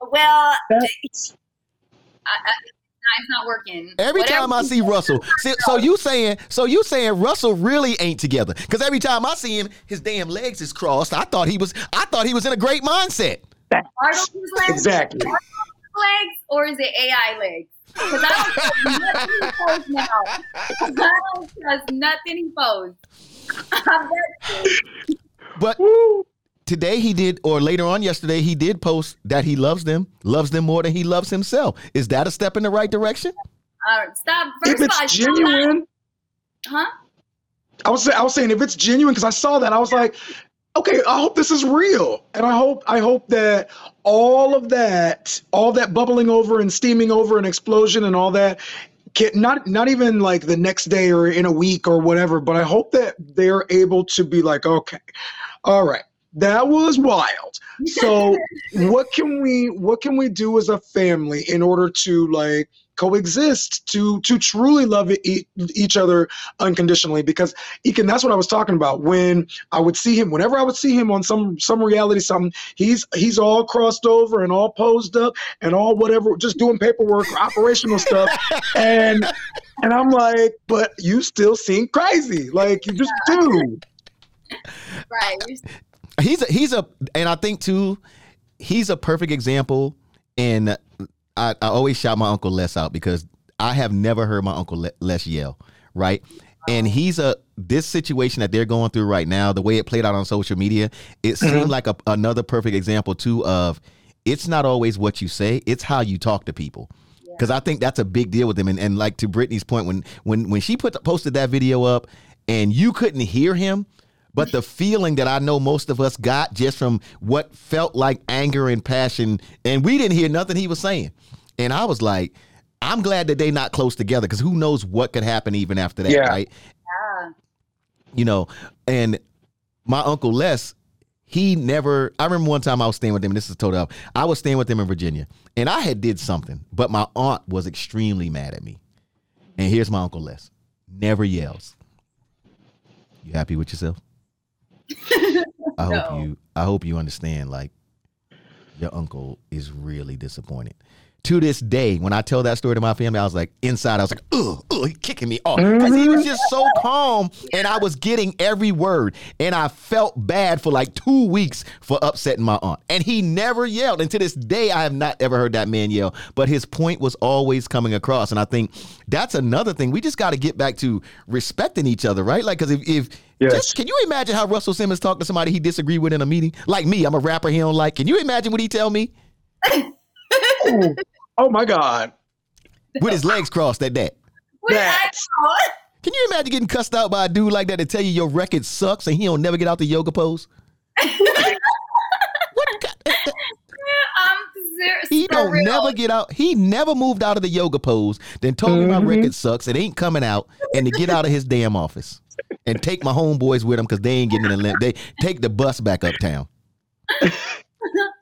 well I, I, it's not working. Every Whatever time I see Russell, see, so you saying, so you saying Russell really ain't together? Because every time I see him, his damn legs is crossed. I thought he was, I thought he was in a great mindset. Are those legs, exactly. legs or is it AI legs? Because I don't trust nothing he posts now. I don't trust nothing he posts. but today he did, or later on yesterday, he did post that he loves them, loves them more than he loves himself. Is that a step in the right direction? Uh, stop. First if it's all, genuine, huh? I was I was saying if it's genuine because I saw that I was like, okay, I hope this is real, and I hope I hope that all of that, all that bubbling over and steaming over and explosion and all that not not even like the next day or in a week or whatever but i hope that they're able to be like okay all right that was wild. So what can we what can we do as a family in order to like coexist to to truly love each other unconditionally? Because Ekin that's what I was talking about. When I would see him whenever I would see him on some some reality something he's he's all crossed over and all posed up and all whatever just doing paperwork operational stuff. And and I'm like but you still seem crazy. Like you just do. Right he's a he's a and I think too he's a perfect example and I, I always shout my uncle Les out because I have never heard my uncle Les yell, right? And he's a this situation that they're going through right now, the way it played out on social media, it mm-hmm. seemed like a, another perfect example too of it's not always what you say, it's how you talk to people. Because I think that's a big deal with them. And, and like to Brittany's point, when when when she put posted that video up and you couldn't hear him, but the feeling that I know most of us got just from what felt like anger and passion, and we didn't hear nothing he was saying. And I was like, I'm glad that they're not close together because who knows what could happen even after that, yeah. right? Yeah. You know, and my uncle Les, he never I remember one time I was staying with him, and this is total I was staying with him in Virginia, and I had did something, but my aunt was extremely mad at me. And here's my Uncle Les. Never yells. You happy with yourself? I hope no. you I hope you understand like your uncle is really disappointed to this day, when I tell that story to my family, I was like, inside, I was like, ugh, ugh, he kicking me off. Because he was just so calm and I was getting every word. And I felt bad for like two weeks for upsetting my aunt. And he never yelled. And to this day, I have not ever heard that man yell. But his point was always coming across. And I think that's another thing. We just got to get back to respecting each other, right? Like, because if, if Yes. Just, can you imagine how Russell Simmons talked to somebody he disagreed with in a meeting? Like me, I'm a rapper he don't like. Can you imagine what he tell me? Oh my God. With his legs crossed at that. that. Can you imagine getting cussed out by a dude like that to tell you your record sucks and he don't never get out the yoga pose? what? he don't real. never get out. He never moved out of the yoga pose. Then told mm-hmm. me my mm-hmm. record sucks. It ain't coming out, and to get out of his damn office and take my homeboys with him because they ain't getting in the They take the bus back uptown.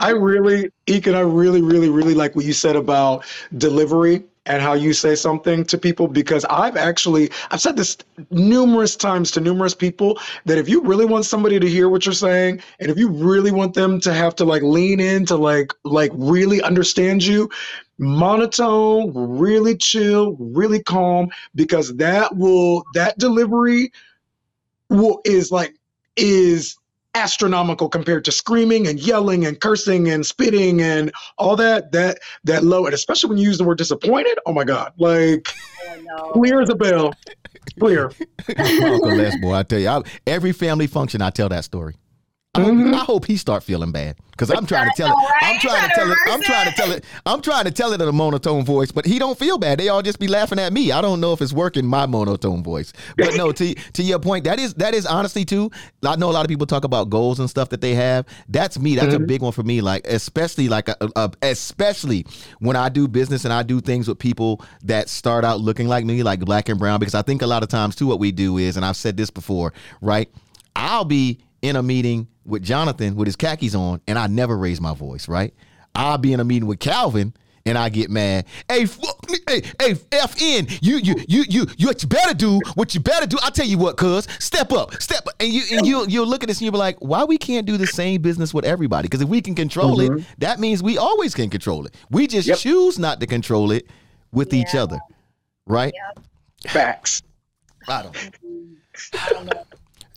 I really, Ekin, I really, really, really like what you said about delivery and how you say something to people because I've actually I've said this numerous times to numerous people that if you really want somebody to hear what you're saying and if you really want them to have to like lean in to like like really understand you monotone really chill really calm because that will that delivery will is like is astronomical compared to screaming and yelling and cursing and spitting and all that that that low and especially when you use the word disappointed oh my god like oh, no. clear as a bell clear uncle les boy i tell you I, every family function i tell that story I hope, mm-hmm. I hope he start feeling bad because I'm trying to tell it. I'm trying to tell it. I'm trying to tell it. I'm trying to tell it in a monotone voice, but he don't feel bad. They all just be laughing at me. I don't know if it's working my monotone voice, but no. To to your point, that is that is honestly too. I know a lot of people talk about goals and stuff that they have. That's me. That's mm-hmm. a big one for me. Like especially like a, a, especially when I do business and I do things with people that start out looking like me, like black and brown. Because I think a lot of times too, what we do is, and I've said this before, right? I'll be in a meeting with Jonathan with his khakis on, and I never raise my voice, right? I'll be in a meeting with Calvin, and I get mad. Hey, hey, hey, FN, you, you, you, you, you, what you better do, what you better do. I tell you what, cuz, step up, step up. And you, and you, you'll look at this and you'll be like, why we can't do the same business with everybody? Because if we can control mm-hmm. it, that means we always can control it. We just yep. choose not to control it with yeah. each other, right? Yep. Facts. I don't. I don't know.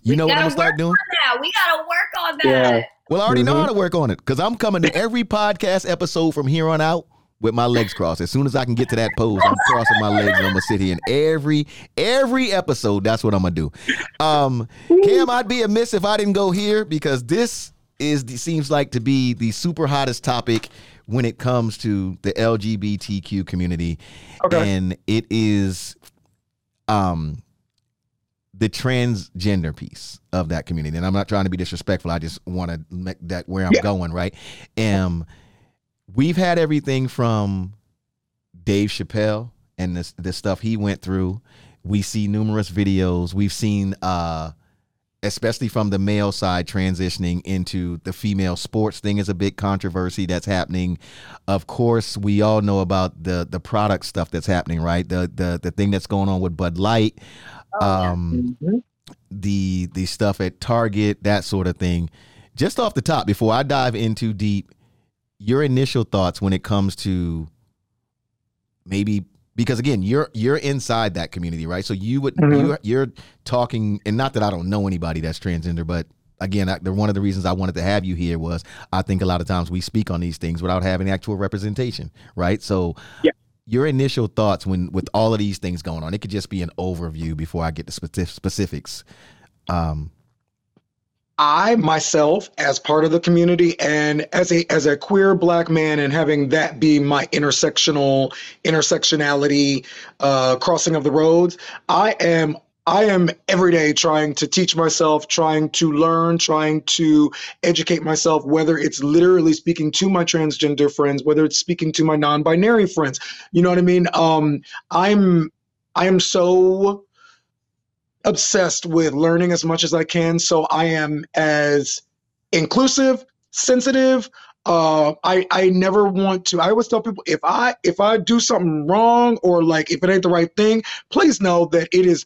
You we know what I'm gonna start doing? We gotta work on that. Yeah. Well, I already mm-hmm. know how to work on it because I'm coming to every podcast episode from here on out with my legs crossed. As soon as I can get to that pose, I'm crossing my legs and I'm gonna sit here in every every episode. That's what I'm gonna do. Um, Cam, I'd be amiss if I didn't go here because this is the, seems like to be the super hottest topic when it comes to the LGBTQ community, okay. and it is um the transgender piece of that community. And I'm not trying to be disrespectful. I just want to make that where I'm yeah. going, right? Um, we've had everything from Dave Chappelle and this the stuff he went through. We see numerous videos. We've seen uh especially from the male side transitioning into the female sports thing is a big controversy that's happening. Of course, we all know about the the product stuff that's happening, right? The the the thing that's going on with Bud Light, oh, um, mm-hmm. the the stuff at Target, that sort of thing. Just off the top, before I dive into deep, your initial thoughts when it comes to maybe because again you're you're inside that community right so you would mm-hmm. you, you're talking and not that i don't know anybody that's transgender but again I, the, one of the reasons i wanted to have you here was i think a lot of times we speak on these things without having actual representation right so yeah. Your initial thoughts when with all of these things going on it could just be an overview before i get to specifics. Um I myself, as part of the community and as a as a queer black man, and having that be my intersectional intersectionality uh, crossing of the roads, I am I am every day trying to teach myself, trying to learn, trying to educate myself, whether it's literally speaking to my transgender friends, whether it's speaking to my non-binary friends. You know what I mean? Um, I'm I am so obsessed with learning as much as I can. So I am as inclusive, sensitive. Uh, I I never want to. I always tell people if I if I do something wrong or like if it ain't the right thing, please know that it is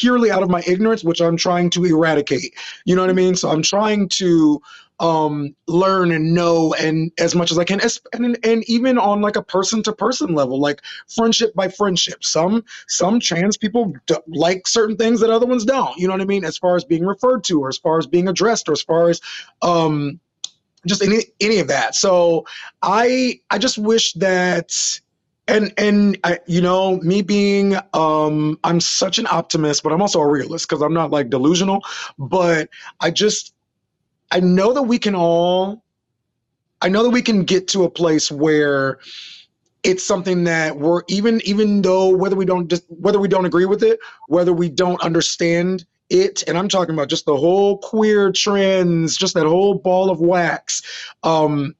purely out of my ignorance, which I'm trying to eradicate. You know what I mean? So I'm trying to um, learn and know and as much as I can, and, and even on like a person to person level, like friendship by friendship. Some some trans people d- like certain things that other ones don't. You know what I mean? As far as being referred to, or as far as being addressed, or as far as um, just any any of that. So I I just wish that and and I, you know me being um i'm such an optimist but i'm also a realist because i'm not like delusional but i just I know that we can all, I know that we can get to a place where it's something that we're even even though whether we don't just whether we don't agree with it, whether we don't understand it, and I'm talking about just the whole queer trends, just that whole ball of wax. Um,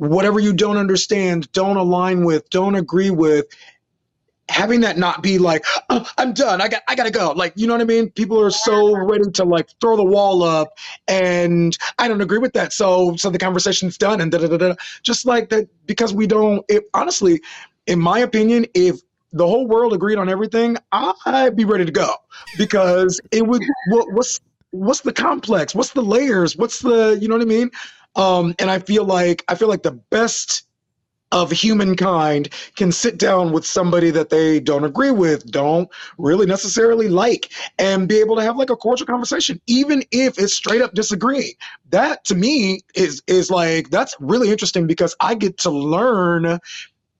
whatever you don't understand, don't align with, don't agree with, having that not be like oh, i'm done. I got i gotta go. Like you know what i mean? People are so ready to like throw the wall up and i don't agree with that. So so the conversation's done and da da da da just like that because we don't it, honestly in my opinion if the whole world agreed on everything i'd be ready to go because it would what, what's what's the complex? What's the layers? What's the you know what i mean um and i feel like i feel like the best of humankind can sit down with somebody that they don't agree with, don't really necessarily like, and be able to have like a cordial conversation, even if it's straight up disagreeing. That to me is is like that's really interesting because I get to learn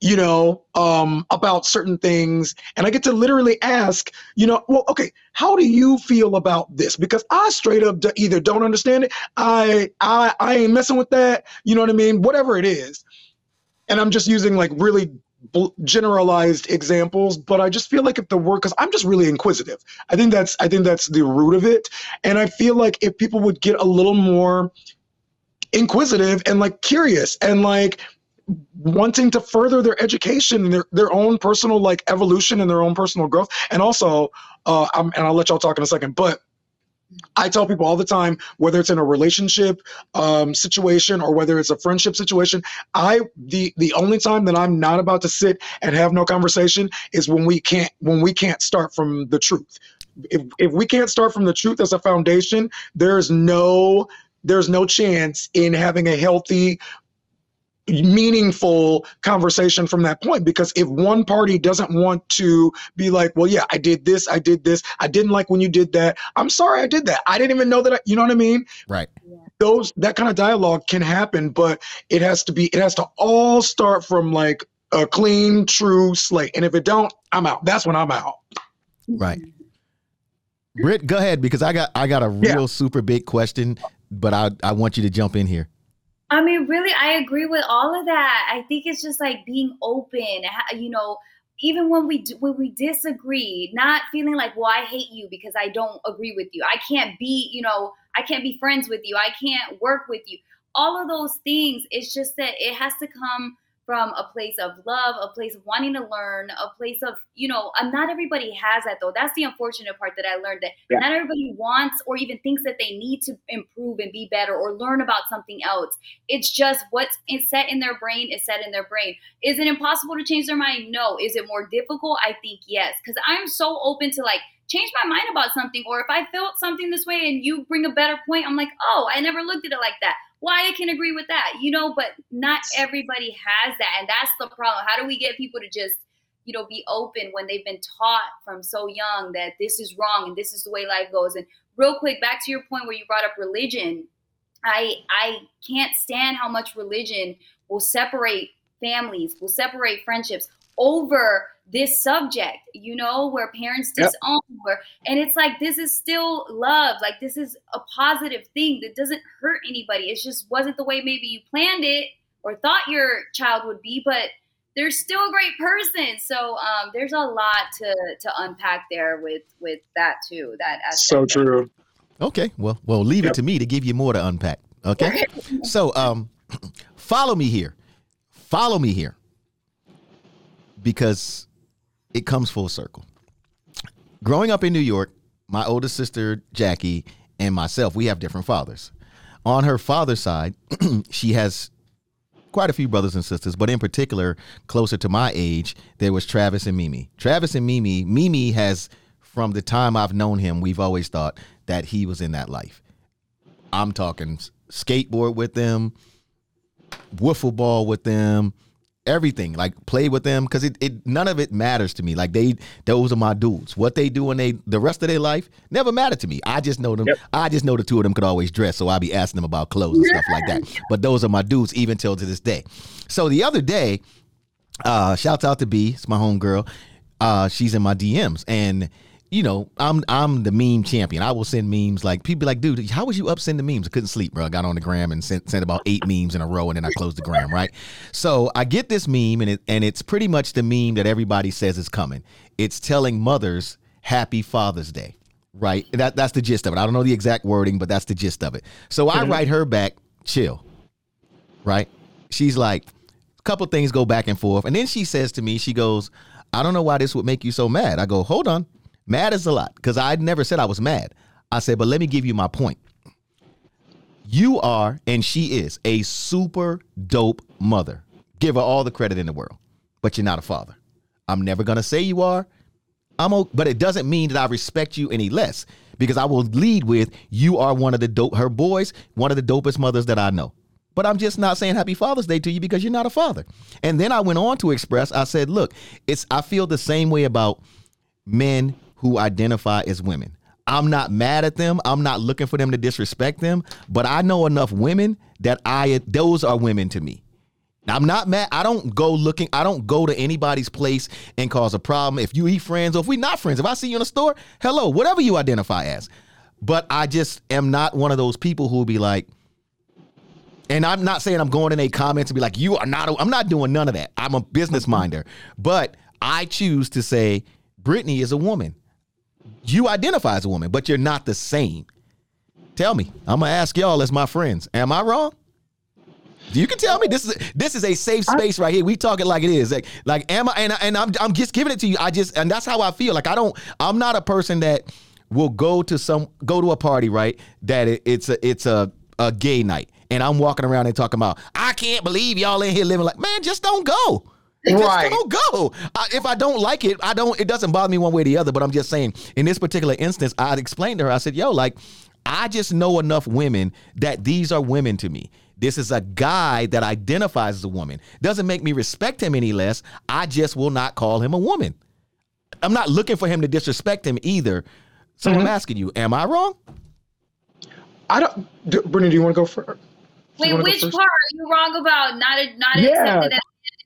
you know, um, about certain things. And I get to literally ask, you know, well, okay, how do you feel about this? Because I straight up either don't understand it, I, I, I ain't messing with that. You know what I mean? Whatever it is and I'm just using like really generalized examples but i just feel like if the work because i'm just really inquisitive i think that's i think that's the root of it and i feel like if people would get a little more inquisitive and like curious and like wanting to further their education and their, their own personal like evolution and their own personal growth and also uh and i'll let y'all talk in a second but I tell people all the time, whether it's in a relationship um, situation or whether it's a friendship situation, I the the only time that I'm not about to sit and have no conversation is when we can't when we can't start from the truth. If if we can't start from the truth as a foundation, there's no there's no chance in having a healthy meaningful conversation from that point because if one party doesn't want to be like well yeah i did this i did this i didn't like when you did that i'm sorry i did that i didn't even know that I, you know what i mean? Right. Those that kind of dialogue can happen but it has to be it has to all start from like a clean true slate and if it don't i'm out. That's when i'm out. Right. Britt, go ahead because I got I got a real yeah. super big question, but I I want you to jump in here. I mean, really, I agree with all of that. I think it's just like being open, you know, even when we when we disagree, not feeling like, well, I hate you because I don't agree with you. I can't be, you know, I can't be friends with you. I can't work with you. All of those things. It's just that it has to come from a place of love, a place of wanting to learn, a place of, you know, uh, not everybody has that though. That's the unfortunate part that I learned that yeah. not everybody wants or even thinks that they need to improve and be better or learn about something else. It's just what's set in their brain is set in their brain. Is it impossible to change their mind? No. Is it more difficult? I think yes. Because I'm so open to like, change my mind about something or if i felt something this way and you bring a better point i'm like oh i never looked at it like that why I can agree with that, you know, but not everybody has that. And that's the problem. How do we get people to just, you know, be open when they've been taught from so young that this is wrong and this is the way life goes? And real quick, back to your point where you brought up religion. I I can't stand how much religion will separate families, will separate friendships over this subject, you know, where parents disown, yep. where, and it's like this is still love, like this is a positive thing that doesn't hurt anybody. It just wasn't the way maybe you planned it or thought your child would be, but they're still a great person. So um, there's a lot to to unpack there with with that too. That so true. Okay, well, well, leave yep. it to me to give you more to unpack. Okay, so um, follow me here. Follow me here because it comes full circle. Growing up in New York, my oldest sister Jackie and myself, we have different fathers. On her father's side, she has quite a few brothers and sisters, but in particular, closer to my age, there was Travis and Mimi. Travis and Mimi, Mimi has, from the time I've known him, we've always thought that he was in that life. I'm talking skateboard with them, wiffle ball with them, everything like play with them because it, it none of it matters to me. Like they those are my dudes. What they do when they the rest of their life never mattered to me. I just know them yep. i just know the two of them could always dress so i'll be asking them about clothes and stuff like that. But those are my dudes even till to this day. So the other day uh shouts out to b it's my home girl uh she's in my dms and you know, I'm I'm the meme champion. I will send memes like people like, dude, how was you up sending memes? I couldn't sleep, bro. I got on the gram and sent sent about eight memes in a row, and then I closed the gram, right? So I get this meme, and it and it's pretty much the meme that everybody says is coming. It's telling mothers Happy Father's Day, right? That that's the gist of it. I don't know the exact wording, but that's the gist of it. So I write her back, chill, right? She's like, a couple things go back and forth, and then she says to me, she goes, I don't know why this would make you so mad. I go, hold on. Mad is a lot because I never said I was mad. I said, but let me give you my point. You are, and she is, a super dope mother. Give her all the credit in the world, but you're not a father. I'm never gonna say you are. I'm, okay, but it doesn't mean that I respect you any less because I will lead with you are one of the dope. Her boys, one of the dopest mothers that I know. But I'm just not saying Happy Father's Day to you because you're not a father. And then I went on to express. I said, look, it's. I feel the same way about men who identify as women. I'm not mad at them. I'm not looking for them to disrespect them, but I know enough women that I those are women to me. I'm not mad. I don't go looking. I don't go to anybody's place and cause a problem. If you eat friends or if we not friends, if I see you in a store, hello, whatever you identify as. But I just am not one of those people who will be like, and I'm not saying I'm going in a comments and be like, you are not. I'm not doing none of that. I'm a business minder, but I choose to say Brittany is a woman you identify as a woman, but you're not the same. Tell me. I'm gonna ask y'all as my friends. Am I wrong? You can tell me this is this is a safe space right here. We talk it like it is. Like, like am I and, and I'm I'm just giving it to you. I just and that's how I feel. Like I don't I'm not a person that will go to some go to a party, right? That it, it's a it's a a gay night, and I'm walking around and talking about, I can't believe y'all in here living like, man, just don't go. Just Right. don't go. I, if I don't like it, I don't. It doesn't bother me one way or the other. But I'm just saying, in this particular instance, I explained to her. I said, "Yo, like, I just know enough women that these are women to me. This is a guy that identifies as a woman. Doesn't make me respect him any less. I just will not call him a woman. I'm not looking for him to disrespect him either. So Mm-hmm. I'm asking you, am I wrong? I don't. Do, Brittany, do you want to go first? Wait, which part are you wrong about? Not not Yeah. accepting that.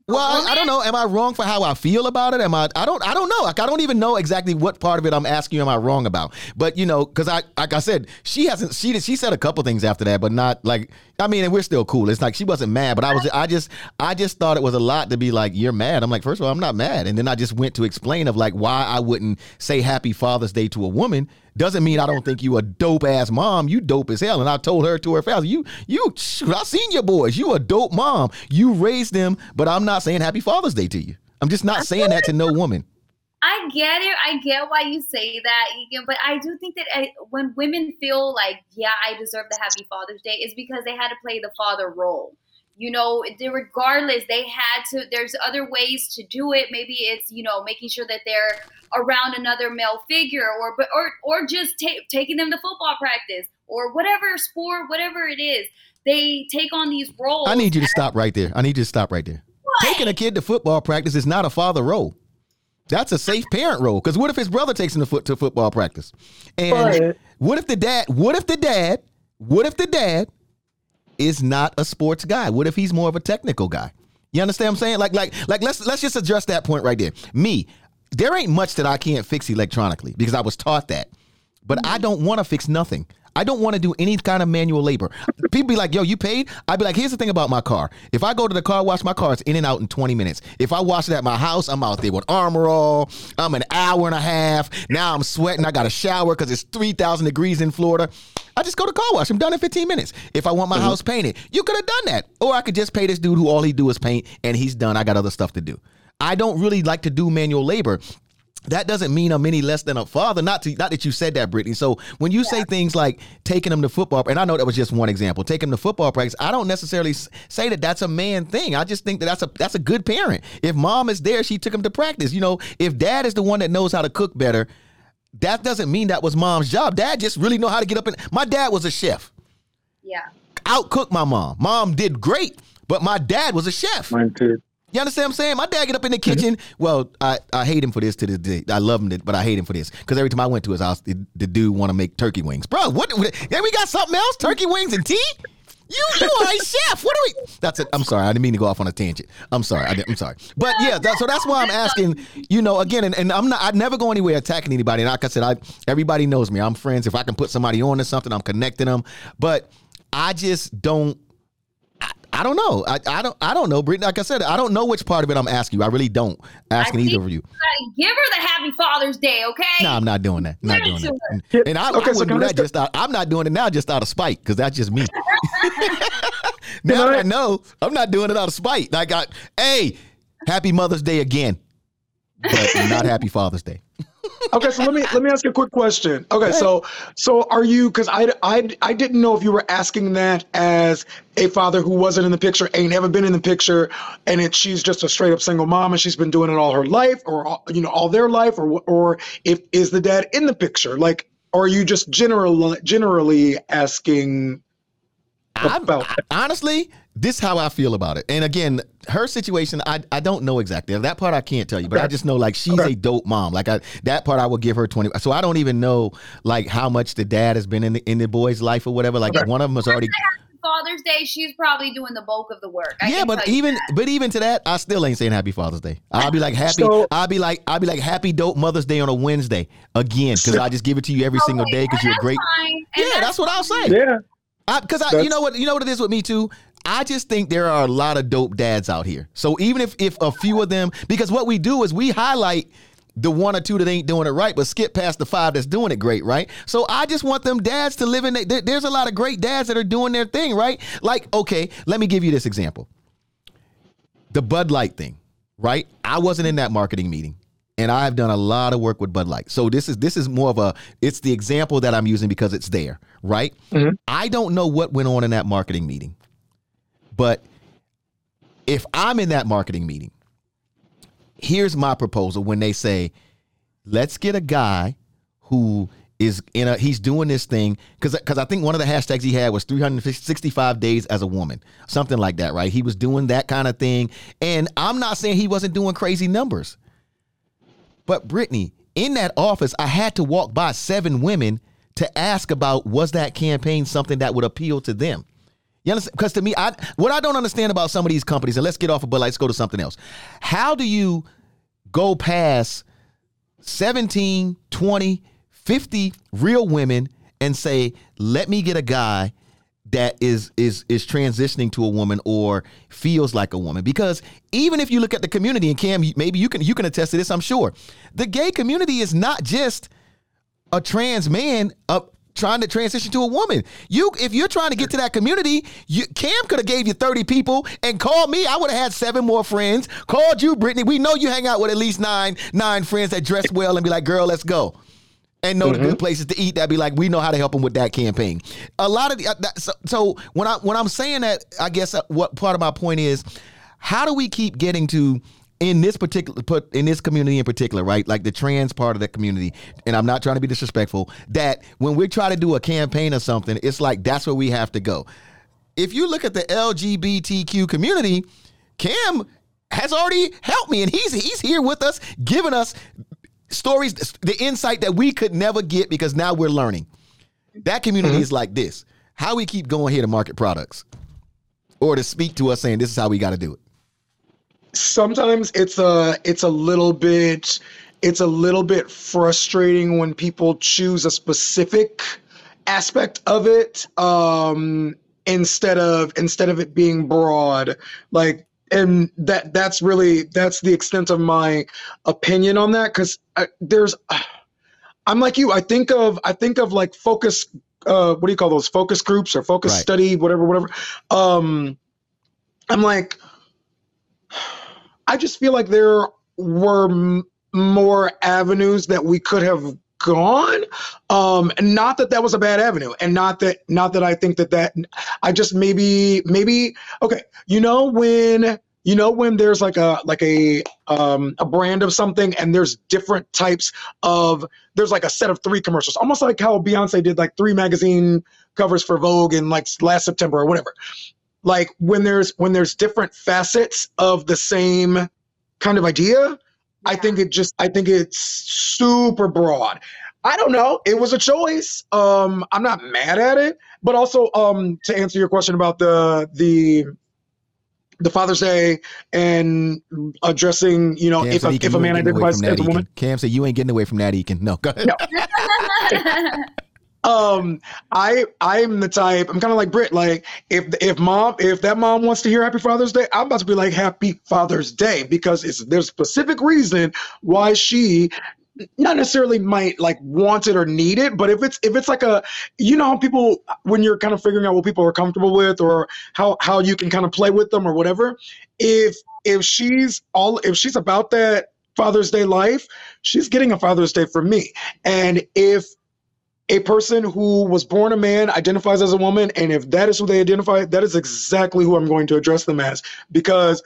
Well, I, I don't know. Am I wrong for how I feel about it? Am I? I don't. I don't know. Like I don't even know exactly what part of it I'm asking you. Am I wrong about? But you know, because I, like I said, she hasn't. She she said a couple things after that, but not like. I mean, and we're still cool. It's like she wasn't mad, but I was. I just. I just thought it was a lot to be like, you're mad. I'm like, first of all, I'm not mad, and then I just went to explain of like why I wouldn't say Happy Father's Day to a woman. Doesn't mean I don't think you a dope ass mom. You dope as hell. And I told her to her face, you, you, I seen your boys. You a dope mom. You raised them, but I'm not saying Happy Father's Day to you. I'm just not saying that to no woman. I get it. I get why you say that, Ekin. But I do think that I, when women feel like, yeah, I deserve the Happy Father's Day, is because they had to play the father role. You know, regardless, they had to. There's other ways to do it. Maybe it's you know making sure that they're around another male figure, or but or or just ta- taking them to football practice or whatever sport, whatever it is. They take on these roles. I need you to stop right there. I need you to stop right there. Taking a kid to football practice is not a father role. That's a safe parent role. Because what if his brother takes him to foot to football practice? And But- what if the dad? What if the dad? What if the dad is not a sports guy? What if he's more of a technical guy? You understand what I'm saying? Like, like, like. Let's let's just address that point right there. Me, there ain't much that I can't fix electronically because I was taught that. But I don't want to fix nothing. I don't want to do any kind of manual labor. People be like, yo, you paid? I'd be like, here's the thing about my car. If I go to the car wash, my car is in and out in 20 minutes. If I wash it at my house, I'm out there with armor all. I'm an hour and a half. Now I'm sweating. I got a shower because it's 3,000 degrees in Florida. I just go to car wash. I'm done in 15 minutes. If I want my mm-hmm. house painted, you could have done that. Or I could just pay this dude who all he do is paint and he's done. I got other stuff to do. I don't really like to do manual labor that doesn't mean I'm any less than a father. Not to not that you said that, Brittany. So when you say things like taking them to football, and I know that was just one example, taking them to football practice, I don't necessarily say that that's a man thing. I just think that that's a that's a good parent. If mom is there, she took him to practice. You know, if dad is the one that knows how to cook better, that doesn't mean that was mom's job. Dad just really know how to get up. And my dad was a chef. yeah. Outcooked my mom. Mom did great, but my dad was a chef. Mine too. You understand what I'm saying? My dad get up in the kitchen. Well, I, I hate him for this to this day. I love him, to- but I hate him for this because every time I went to his house, the, the dude want to make turkey wings. Bro, what? Yeah, we got something else? Turkey wings and tea? You you are a chef. What are we? That's it. I'm sorry. I didn't mean to go off on a tangent. I'm sorry. I I'm sorry. But yeah, that, so that's why I'm asking. You know, again, and, and I'm not. I never go anywhere attacking anybody. And like I said, I everybody knows me. I'm friends. If I can put somebody on to something, I'm connecting them. But I just don't. I, I don't know. I, I don't. I don't know, Brittany. Like I said, I don't know which part of it I'm asking you. I really don't. Asking either of you. you Give her the Happy Father's Day, okay? No, I'm not doing that. Not doing that. And, and I, Okay, I so wouldn't can do that just out. I'm not doing it now just out of spite because that's just me. now I- I know I'm not doing it out of spite. Like, I, hey, happy Mother's Day again, but not Happy Father's Day. Okay, so let me let me ask you a quick question. Okay, so so are you? Because I, I I didn't know if you were asking that as a father who wasn't in the picture, ain't never been in the picture, and it, she's just a straight up single mom and she's been doing it all her life, or you know all their life, or or if is the dad in the picture? Like, are you just general generally asking I'm, honestly, this is how I feel about it. And again, her situation, I, I don't know exactly. That part I can't tell you, but I just know like she's Okay. a dope mom. Like I, that part I will give her 20. So I don't even know like how much the dad has been in the, in the boy's life or whatever. Like Okay. one of them was already Father's Day, she's probably doing the bulk of the work. I yeah, but even that. but even to that, I still ain't saying Happy Father's Day. I'll be like happy. So- I'll be like I'll be like Happy Dope Mother's Day on a Wednesday again because I just give it to you every single day because you're a great. fine, Yeah, that's what I'll say. Yeah. Because I, you know what, you know what it is with me too. I just think there are a lot of dope dads out here. So even if if a few of them, because what we do is we highlight the one or two that ain't doing it right, but skip past the five that's doing it great, right? So I just want them dads to live in. There, there's a lot of great dads that are doing their thing, right? Like, okay, let me give you this example. The Bud Light thing, right? I wasn't in that marketing meeting. and I've done a lot of work with Bud Light. So this is this is more of a it's the example that I'm using because it's there, right? Mm-hmm. I don't know what went on in that marketing meeting. But if I'm in that marketing meeting, here's my proposal when they say, "Let's get a guy who is in a he's doing this thing because because I think one of the hashtags he had was 365 days as a woman, something like that, right? He was doing that kind of thing, and I'm not saying he wasn't doing crazy numbers, but Brittany, in that office, I had to walk by seven women to ask about was that campaign something that would appeal to them. You understand? Because to me, I what I don't understand about some of these companies, and let's get off of Bud Light, let's go to something else. How do you go past 17, 20, 50 real women and say, let me get a guy that is is is transitioning to a woman or feels like a woman because even if you look at the community and Cam maybe you can you can attest to this I'm sure the gay community is not just a trans man uh, trying to transition to a woman. You if you're trying to get to that community you Cam could have gave you 30 people and called me. I would have had seven more friends. Called you Brittany. We know you hang out with at least nine nine friends that dress well and be like girl let's go. And know mm-hmm. the good mm-hmm. places to eat that be like we know how to help them with that campaign. A lot of the uh, that, so, so, when i when i'm saying that i guess uh, what part of my point is how do we keep getting to in this particular put in this community in particular right like the trans part of the community and i'm not trying to be disrespectful that when we try to do a campaign or something it's like that's where we have to go if you look at the lgbtq community cam has already helped me and he's he's here with us giving us stories, the insight that we could never get because now we're learning. That community mm-hmm. is like this. How we keep going here to market products or to speak to us saying this is how we got to do it. Sometimes it's a it's a little bit it's a little bit frustrating when people choose a specific aspect of it um instead of instead of it being broad. Like and that that's really that's the extent of my opinion on that because there's i'm like you i think of i think of like focus uh what do you call those? Focus groups or focus right. study whatever whatever. Um i'm like i just feel like there were m- more avenues that we could have gone. Um and not that that was a bad avenue and not that not that i think that that i just maybe maybe okay you know when you know when there's like a like a um a brand of something and there's different types of there's like a set of three commercials almost like how beyonce did like three magazine covers for vogue in like last september or whatever like when there's when there's different facets of the same kind of idea I think it just I think it's super broad. I don't know. It was a choice. Um, I'm not mad at it, but also um, to answer your question about the the the Father's Day and addressing, you know, Cam if a, if a man identifies as a woman. Cam said you ain't getting away from that, Ekin. No, go ahead. No. um i i'm the type i'm kind of like brit like if if mom if that mom wants to hear happy father's day i'm about to be like happy father's day because it's there's a specific reason why she not necessarily might like want it or need it but if it's if it's like a you know how people when you're kind of figuring out what people are comfortable with or how how you can kind of play with them or whatever if if she's all if she's about that father's day life she's getting a father's day from me. And if a person who was born a man identifies as a woman and if that is who they identify that is exactly who i'm going to address them as. Because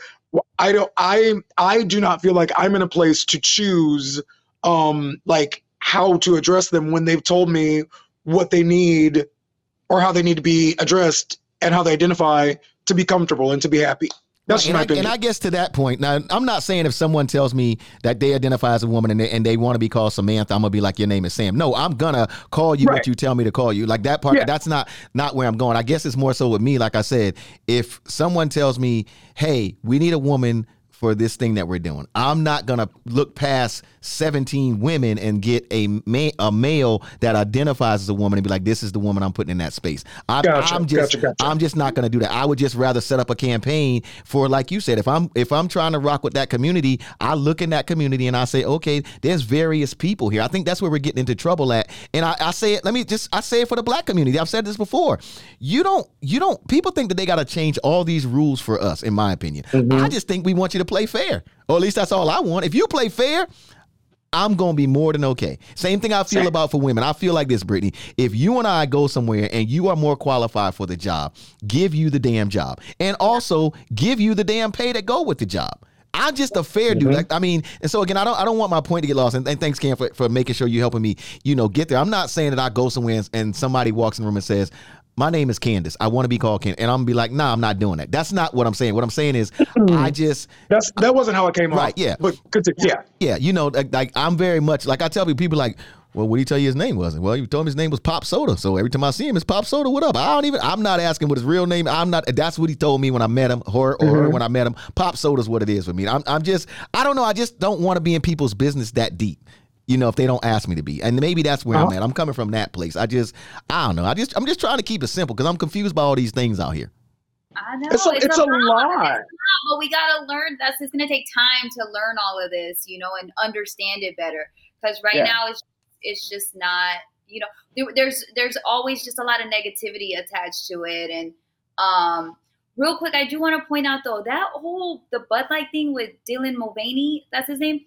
i don't i i do not feel like i'm in a place to choose um like how to address them when they've told me what they need or how they need to be addressed and how they identify to be comfortable and to be happy that's and, my I, opinion. and I guess to that point, now I'm not saying if someone tells me that they identify as a woman and they, and they want to be called Samantha, I'm gonna be like, your name is Sam. No, I'm gonna call you right. what you tell me to call you. Like that part, yeah. that's not not where I'm going. I guess it's more so with me. Like I said, if someone tells me, hey, we need a woman for this thing that we're doing. I'm not gonna look past 17 women and get a ma- a male that identifies as a woman and be like, this is the woman I'm putting in that space. I'm, gotcha, I'm just gotcha, gotcha. I'm just not gonna do that. I would just rather set up a campaign for, like you said, if I'm if I'm trying to rock with that community, I look in that community and I say, okay, there's various people here. I think that's where we're getting into trouble at. And I, I say it. Let me just I say it for the black community. I've said this before. You don't you don't people think that they got to change all these rules for us. In my opinion, mm-hmm. I just think we want you to play fair. Or at least that's all I want. If you play fair, I'm gonna be more than okay. Same thing I feel Same. about for women. I feel like this, Brittany. If you and I go somewhere and you are more qualified for the job, give you the damn job, and also give you the damn pay that go with the job. I'm just a fair mm-hmm. dude. Like, I mean, and so again, I don't I don't want my point to get lost. And, and thanks, Cam, for, for making sure you're helping me, you know, get there. I'm not saying that I go somewhere and, and somebody walks in the room and says, my name is Candace. I want to be called Candace. And I'm gonna be like, nah, I'm not doing that. That's not what I'm saying. What I'm saying is I just That's that wasn't how it came right, off. Yeah. But yeah. Yeah, you know, like, like I'm very much like I tell people, people like, well, what did he tell you his name was? Well, he told me his name was Pop Soda. So every time I see him, it's Pop Soda. What up? I don't even. I'm not asking what his real name. I'm not. That's what he told me when I met him, or, or mm-hmm. when I met him. Pop Soda's what it is for me. I'm, I'm just. I don't know. I just don't want to be in people's business that deep you know, if they don't ask me to be. And maybe that's where uh-huh. I'm at. I'm coming from that place. I just, I don't know. I just, I'm just trying to keep it simple because I'm confused by all these things out here. I know it's a, it's, it's a, a lot. lot. but we gotta learn. That's it's gonna take time to learn all of this, you know, and understand it better. Because right yeah. now it's it's just not, you know, there, there's there's always just a lot of negativity attached to it. And um, real quick, I do want to point out though that whole the Bud Light thing with Dylan Mulvaney, that's his name.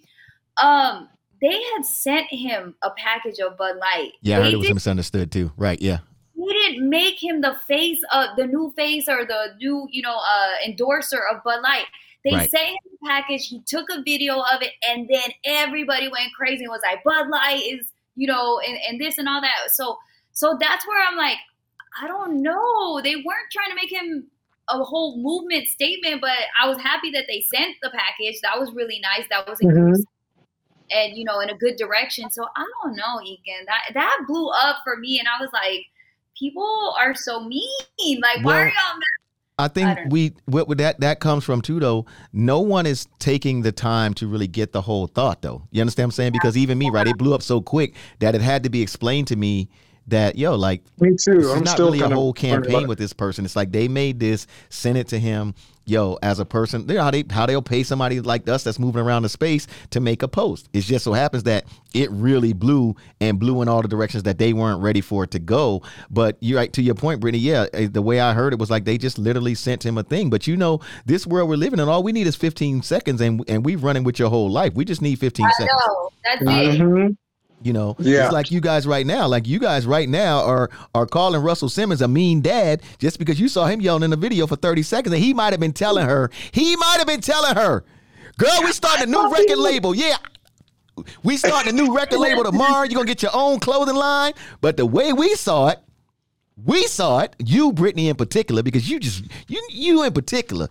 Um, they had sent him a package of Bud Light. Yeah, they I heard it was misunderstood too. Right? Yeah. He didn't make him the face of the new face or the new, you know, uh, endorser of Bud Light. They right. sent him the package. He took a video of it, and then everybody went crazy and was like, "Bud Light is, you know, and, and this and all that." So, so that's where I'm like, I don't know. They weren't trying to make him a whole movement statement, but I was happy that they sent the package. That was really nice. That was mm-hmm and you know in a good direction. So I don't know, Ekin. That that blew up for me, and I was like, people are so mean. Like, well, why are y'all? I think I we what that that comes from too though. No one is taking the time to really get the whole thought though. You understand what I'm saying? Because even me, right? It blew up so quick that it had to be explained to me that yo, like me too. It's I'm not really a whole campaign with this person. It's like they made this, sent it to him. Yo, as a person, you know how they how they'll pay somebody like us that's moving around the space to make a post. It just so happens that it really blew and blew in all the directions that they weren't ready for it to go. But you're right to your point, Brittany. Yeah, eh, the way I heard it was like they just literally sent him a thing. But you know, this world we're living in, all we need is 15 seconds, and and we've running with your whole life. We just need 15 I seconds. Know. That's mm-hmm. it. You know, yeah. it's like you guys right now. Like you guys right now are are calling Russell Simmons a mean dad just because you saw him yelling in the video for 30 seconds, and he might have been telling her, he might have been telling her, girl, we starting a new record label. Yeah. We starting a new record label tomorrow. You're gonna get your own clothing line. But the way we saw it, we saw it, you, Brittany in particular, because you just you you in particular.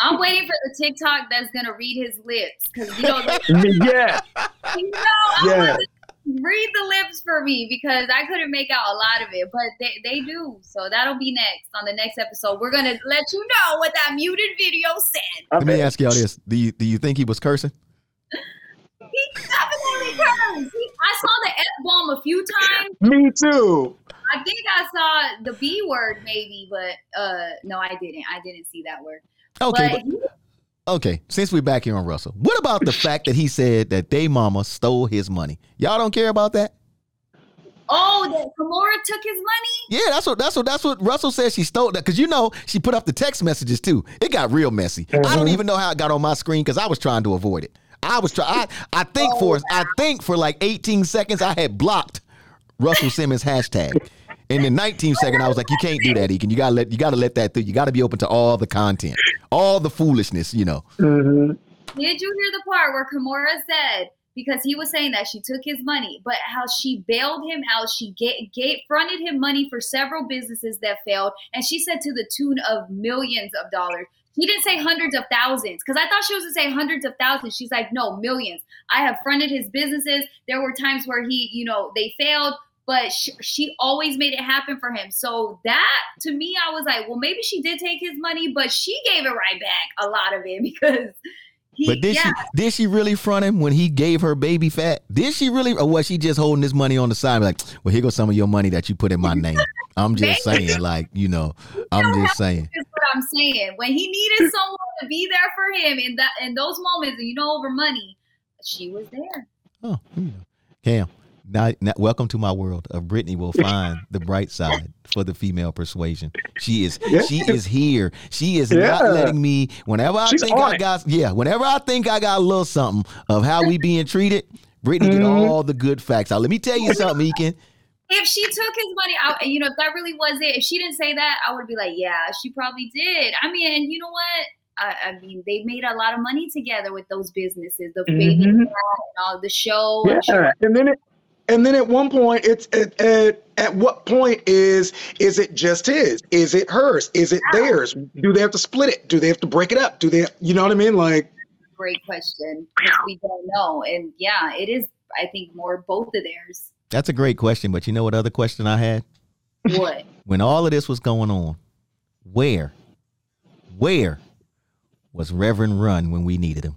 I'm waiting for the TikTok that's gonna read his lips because you know. yeah. You know, yeah read the lips for me because I couldn't make out a lot of it, but they, they do. So that'll be next on the next episode. We're gonna let you know what that muted video said. Let me ask y'all this: Do you do you think he was cursing? He definitely cursed. He, I saw the F bomb a few times. Me too. I think I saw the B word maybe, but uh no, I didn't. I didn't see that word. Okay, but, but Okay, since we're back here on Russell, what about the fact that he said that they mama stole his money? Y'all don't care about that? Oh, that Kimora took his money? Yeah, that's what that's what that's what Russell said she stole that because you know she put up the text messages too. It got real messy. Mm-hmm. I don't mm-hmm. even know how it got on my screen because I was trying to avoid it. I was trying. I, I think oh, for I think for like 18 seconds I had blocked Russell Simmons hashtag. In the 19th second, I was like, you can't do that, Ekin. You gotta let you gotta let that through. You gotta be open to all the content, all the foolishness, you know. Mm-hmm. Did you hear the part where Kimora said because he was saying that she took his money, but how she bailed him out, she gave, gave fronted him money for several businesses that failed, and she said to the tune of millions of dollars. He didn't say hundreds of thousands because I thought she was to say hundreds of thousands. She's like, no, millions. I have fronted his businesses. There were times where he, you know, they failed, but she, she, always made it happen for him. So that to me, I was like, well, maybe she did take his money, but she gave it right back, a lot of it, because. He, but did yeah. she did she really front him when he gave her Baby Phat? Did she really, or was she just holding this money on the side, like, well, here goes some of your money that you put in my name? I'm just saying, like, you know, I'm just saying. That's what I'm saying. When he needed someone to be there for him in that in those moments, and you know, over money, she was there. Oh, Cam, now, now, welcome to my world of Brittany will find the bright side for the female persuasion. She is yeah. she is here. She is yeah. not letting me whenever I She's think I got yeah, whenever I think I got a little something of how we being treated, Brittany mm-hmm. get all the good facts out. Let me tell you something, Ekin. If she took his money out, you know, if that really was it, if she didn't say that, I would be like, yeah, she probably did. I mean, and you know what? I, I, mean, they made a lot of money together with those businesses, the mm-hmm. baby and all the show. Yeah, and, and then it, and then at one point, it's at, at, at what point is is it just his? Is it hers? Is it theirs? Do they have to split it? Do they have to break it up? Do they? You know what I mean? Like, great question. We don't know, and yeah, it is. I think more both of theirs. That's a great question, but you know what other question I had? What? when all of this was going on, where, where was Reverend Run when we needed him?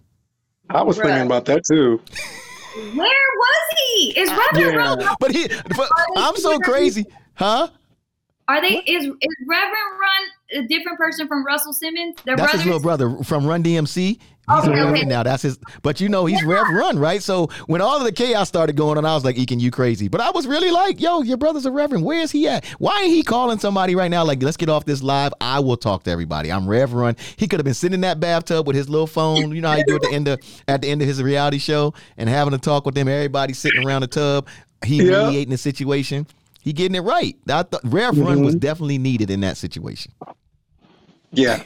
I was Bruh. thinking about that too. Where was he? Is Reverend yeah. Run? But he, but I'm so crazy, huh? Are they? Is is Reverend Run a different person from Russell Simmons? They're That's brothers? his little brother from Run DMC. He's okay, a Reverend okay. now. That's his. But you know, he's yeah. Rev Run, right? So when all of the chaos started going on, I was like, Ekin, you crazy. But I was really like, yo, your brother's a Reverend. Where is he at? Why ain't he calling somebody right now? Like, let's get off this live. I will talk to everybody. I'm Rev Run. He could have been sitting in that bathtub with his little phone. You know how you do at the end of at the end of his reality show and having a talk with them. Everybody sitting around the tub. He yeah. mediating the situation. He getting it right. I thought Rev mm-hmm. Run was definitely needed in that situation. Yeah.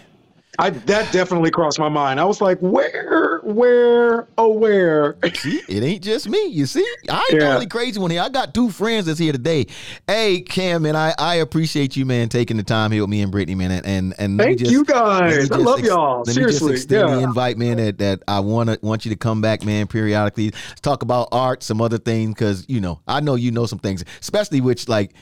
I that definitely crossed my mind. I was like, where, where, oh, where? See, it ain't just me. You see, I ain't yeah. the only crazy one here. I got two friends that's here today. Hey, Cam, man, I, I appreciate you, man, taking the time here with me and Brittany, man, and and, and thank just, you guys. I love ex- y'all. Let Seriously, me just extend yeah. the invite, man. That that I want to want you to come back, man, periodically. Let's talk about art, some other things, because you know, I know you know some things, especially which like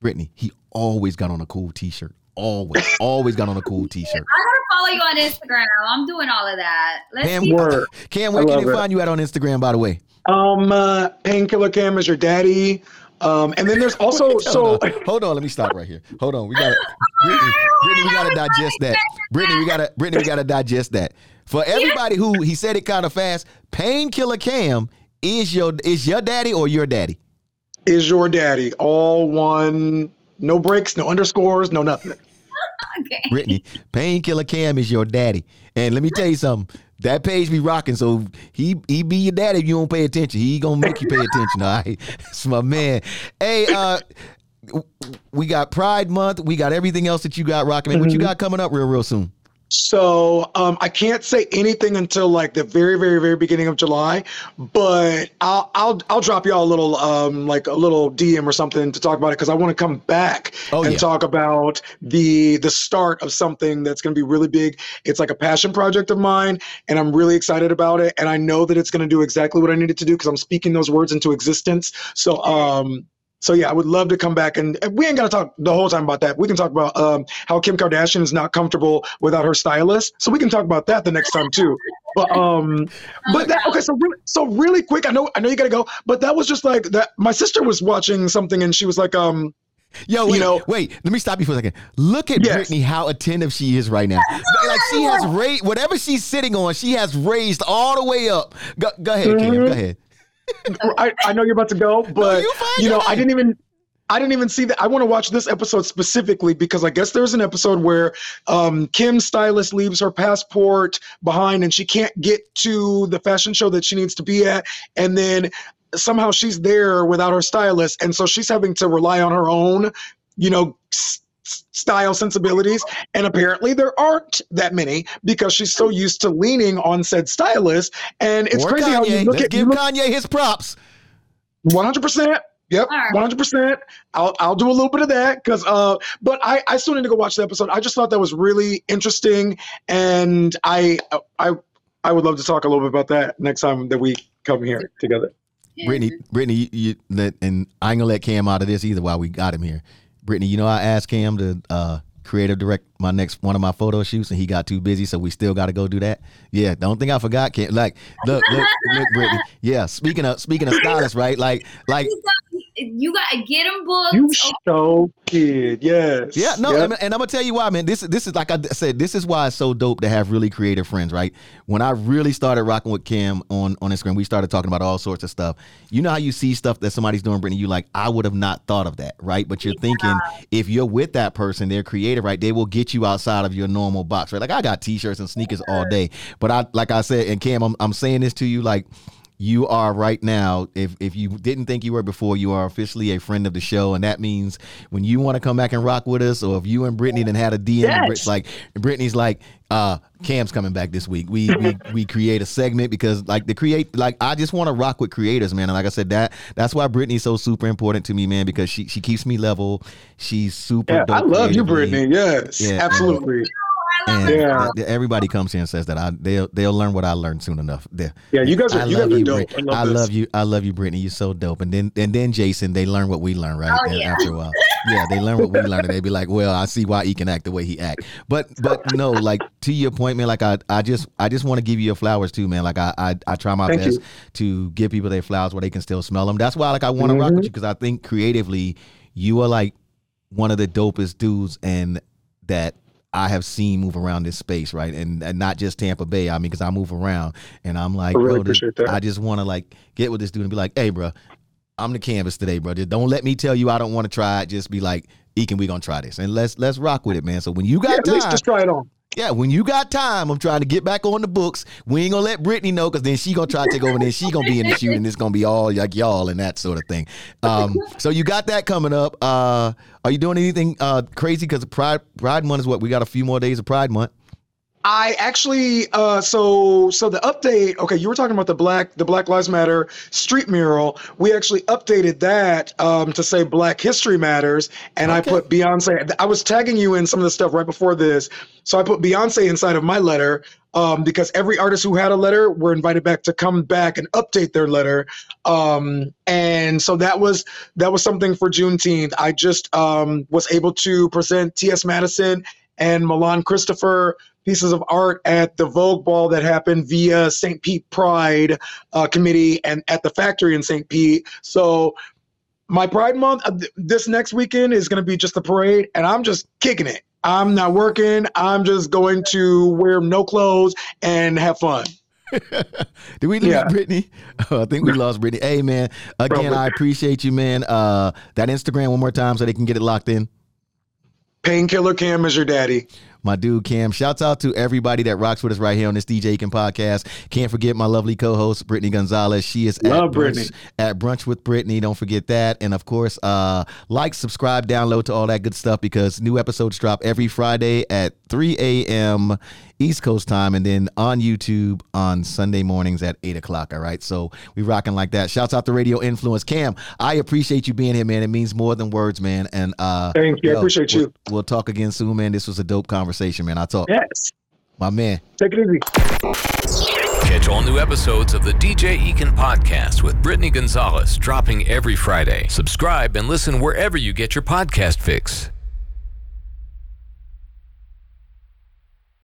Brittany. He always got on a cool T-shirt always, always got on a cool t-shirt. I gotta follow you on Instagram. I'm doing all of that. Let's Cam, where, Cam, where can they find you at on Instagram? By the way, um, uh, Painkiller Cam is your daddy. Um, and then there's also so hold on, let me stop right here. Hold on, we gotta Brittany, Brittany, we gotta digest that. Brittany, we gotta Brittany, we gotta digest that. For everybody who he said it kind of fast, Painkiller Cam is your is your daddy or your daddy? Is your daddy all one? No breaks, no underscores, no nothing okay. Brittany, Painkiller Cam is your daddy. And let me tell you something. That page be rocking, so he he be your daddy if you don't pay attention. He gonna make you pay attention. All right, it's my man. Hey, uh, we got Pride Month. We got everything else that you got rocking. Mm-hmm. What you mm-hmm. got coming up real real soon? So um, I can't say anything until like the very, very, very beginning of July, but I'll I'll I'll drop y'all a little um, like a little DM or something to talk about it because I want to come back oh, and yeah. talk about the the start of something that's going to be really big. It's like a passion project of mine, and I'm really excited about it. And I know that it's going to do exactly what I needed to do because I'm speaking those words into existence. So um, so yeah, I would love to come back and, we ain't got to talk the whole time about that. We can talk about um, how Kim Kardashian is not comfortable without her stylist. So we can talk about that the next time too. But um, but that okay. So really, so really quick. I know I know you got to go, but that was just like that. My sister was watching something and she was like, um, Yo, wait, you know, wait. Let me stop you for a second. Look at yes. Brittany, how attentive she is right now. Like she has raised whatever she's sitting on, she has raised all the way up. Go, go ahead, mm-hmm. Kim. Go ahead. I, I know you're about to go, but no, you know, I didn't even I didn't even see that. I want to watch this episode specifically because I guess there's an episode where um, Kim's stylist leaves her passport behind and she can't get to the fashion show that she needs to be at. And then somehow she's there without her stylist. And so she's having to rely on her own, you know, style sensibilities. And apparently there aren't that many because she's so used to leaning on said stylist. And it's or crazy Kanye. how you look Let's at give look, Kanye his props. 100%. Yep, one hundred percent. I'll I'll do a little bit of that because uh, but I I still need to go watch the episode. I just thought that was really interesting, and I I I would love to talk a little bit about that next time that we come here together. Brittany, Brittany, you, you let, and I ain't gonna let Cam out of this either while we got him here. Brittany, you know, I asked Cam to uh, creative direct my next one of my photo shoots, and he got too busy, so we still got to go do that. Yeah, don't think I forgot. Cam. Like, look, look, look, Brittany. Yeah, speaking of speaking of stylists, right? Like, like you got to get them booked. You so kid, yes. Yeah, no, yep. and, and, I'm gonna tell you why, man. This this is like I said, this is why it's so dope to have really creative friends, right? When I really started rocking with Kim on on Instagram, we started talking about all sorts of stuff. You know how you see stuff that somebody's doing, Brittany, you like, I would have not thought of that, right? But you're yeah. thinking if you're with that person, they're creative, right? They will get you outside of your normal box, right? Like I got t-shirts and sneakers all day, but I like I said, and Cam, I'm I'm saying this to you, like you are right now. If if you didn't think you were before, you are officially a friend of the show, and that means when you want to come back and rock with us, or if you and Brittany then had a DM, yes. like Brittany's like, uh, Cam's coming back this week. We we we create a segment because like the create like I just want to rock with creators, man. And like I said, that that's why Brittany's so super important to me, man, because she she keeps me level. She's super. Yeah, I love you, Brittany. Yes, yeah, absolutely. And yeah. everybody comes here and says that I they'll they'll learn what I learned soon enough. They're, yeah, you guys are I you guys are dope. I, love, I love, you. I love you, Brittany. You're so dope. And then and then Jason, they learn what we learn, right? Oh, yeah. After a while, yeah, they learn what we learn, and they be like, well, I see why he can act the way he act. But but no, like to your point, man. Like I I just I just want to give you your flowers too, man. Like I I, I try my Thank best you. to give people their flowers where they can still smell them. That's why like I want to mm-hmm. rock with you because I think creatively, you are like one of the dopest dudes and that I have seen move around this space, right? And, and not just Tampa Bay. I mean, because I move around and I'm like, I, really this, I just want to like get with this dude and be like, hey, bro, I'm the canvas today, bro. Just don't let me tell you I don't want to try it. Just be like, Ekin, we gonna try this and let's let's rock with it, man. So when you got yeah, time, just try it on. Yeah, when you got time, I'm trying to get back on the books. We ain't gonna let Brittany know because then she gonna try to take over, then she gonna be in the shoot, and it's gonna be all like y'all and that sort of thing. Um, so you got that coming up. Uh, are you doing anything uh, crazy? Because Pride Pride Month is what we got a few more days of Pride Month. I actually uh, so so the update. Okay, you were talking about the black the Black Lives Matter street mural. We actually updated that um, to say Black History Matters, and okay. I put Beyonce. I was tagging you in some of the stuff right before this, so I put Beyonce inside of my letter um, because every artist who had a letter were invited back to come back and update their letter. Um, and so that was that was something for Juneteenth. I just um, was able to present T.S. Madison and Milan Christopher pieces of art at the Vogue Ball that happened via St. Pete Pride uh, Committee and at the factory in St. Pete. So my Pride Month uh, this next weekend is going to be just a parade, and I'm just kicking it. I'm not working. I'm just going to wear no clothes and have fun. Did we lose yeah. Brittany? Oh, I think we lost Brittany. Hey man, again. I appreciate you, man. Uh, that Instagram one more time so they can get it locked in. Painkiller Cam is your daddy my dude Cam. Shouts out to everybody that rocks with us right here on this DJ Ekin podcast. Can't forget my lovely co-host Brittany Gonzalez. She is Love at brunch, at brunch with Brittany. Don't forget that, and of course, uh, like, subscribe, download to all that good stuff because new episodes drop every Friday at 3 a.m. East Coast time, and then on YouTube on Sunday mornings at eight o'clock. All right, so we rocking like that. Shouts out to Radio Influence, Cam. I appreciate you being here, man. It means more than words, man. And uh, thank you. Yo, I appreciate we'll, you. We'll talk again soon, man. This was a dope conversation, man. I talk. Yes, my man. Take it easy. Catch all new episodes of the DJ Ekin podcast with Brittany Gonzalez dropping every Friday. Subscribe and listen wherever you get your podcast fix.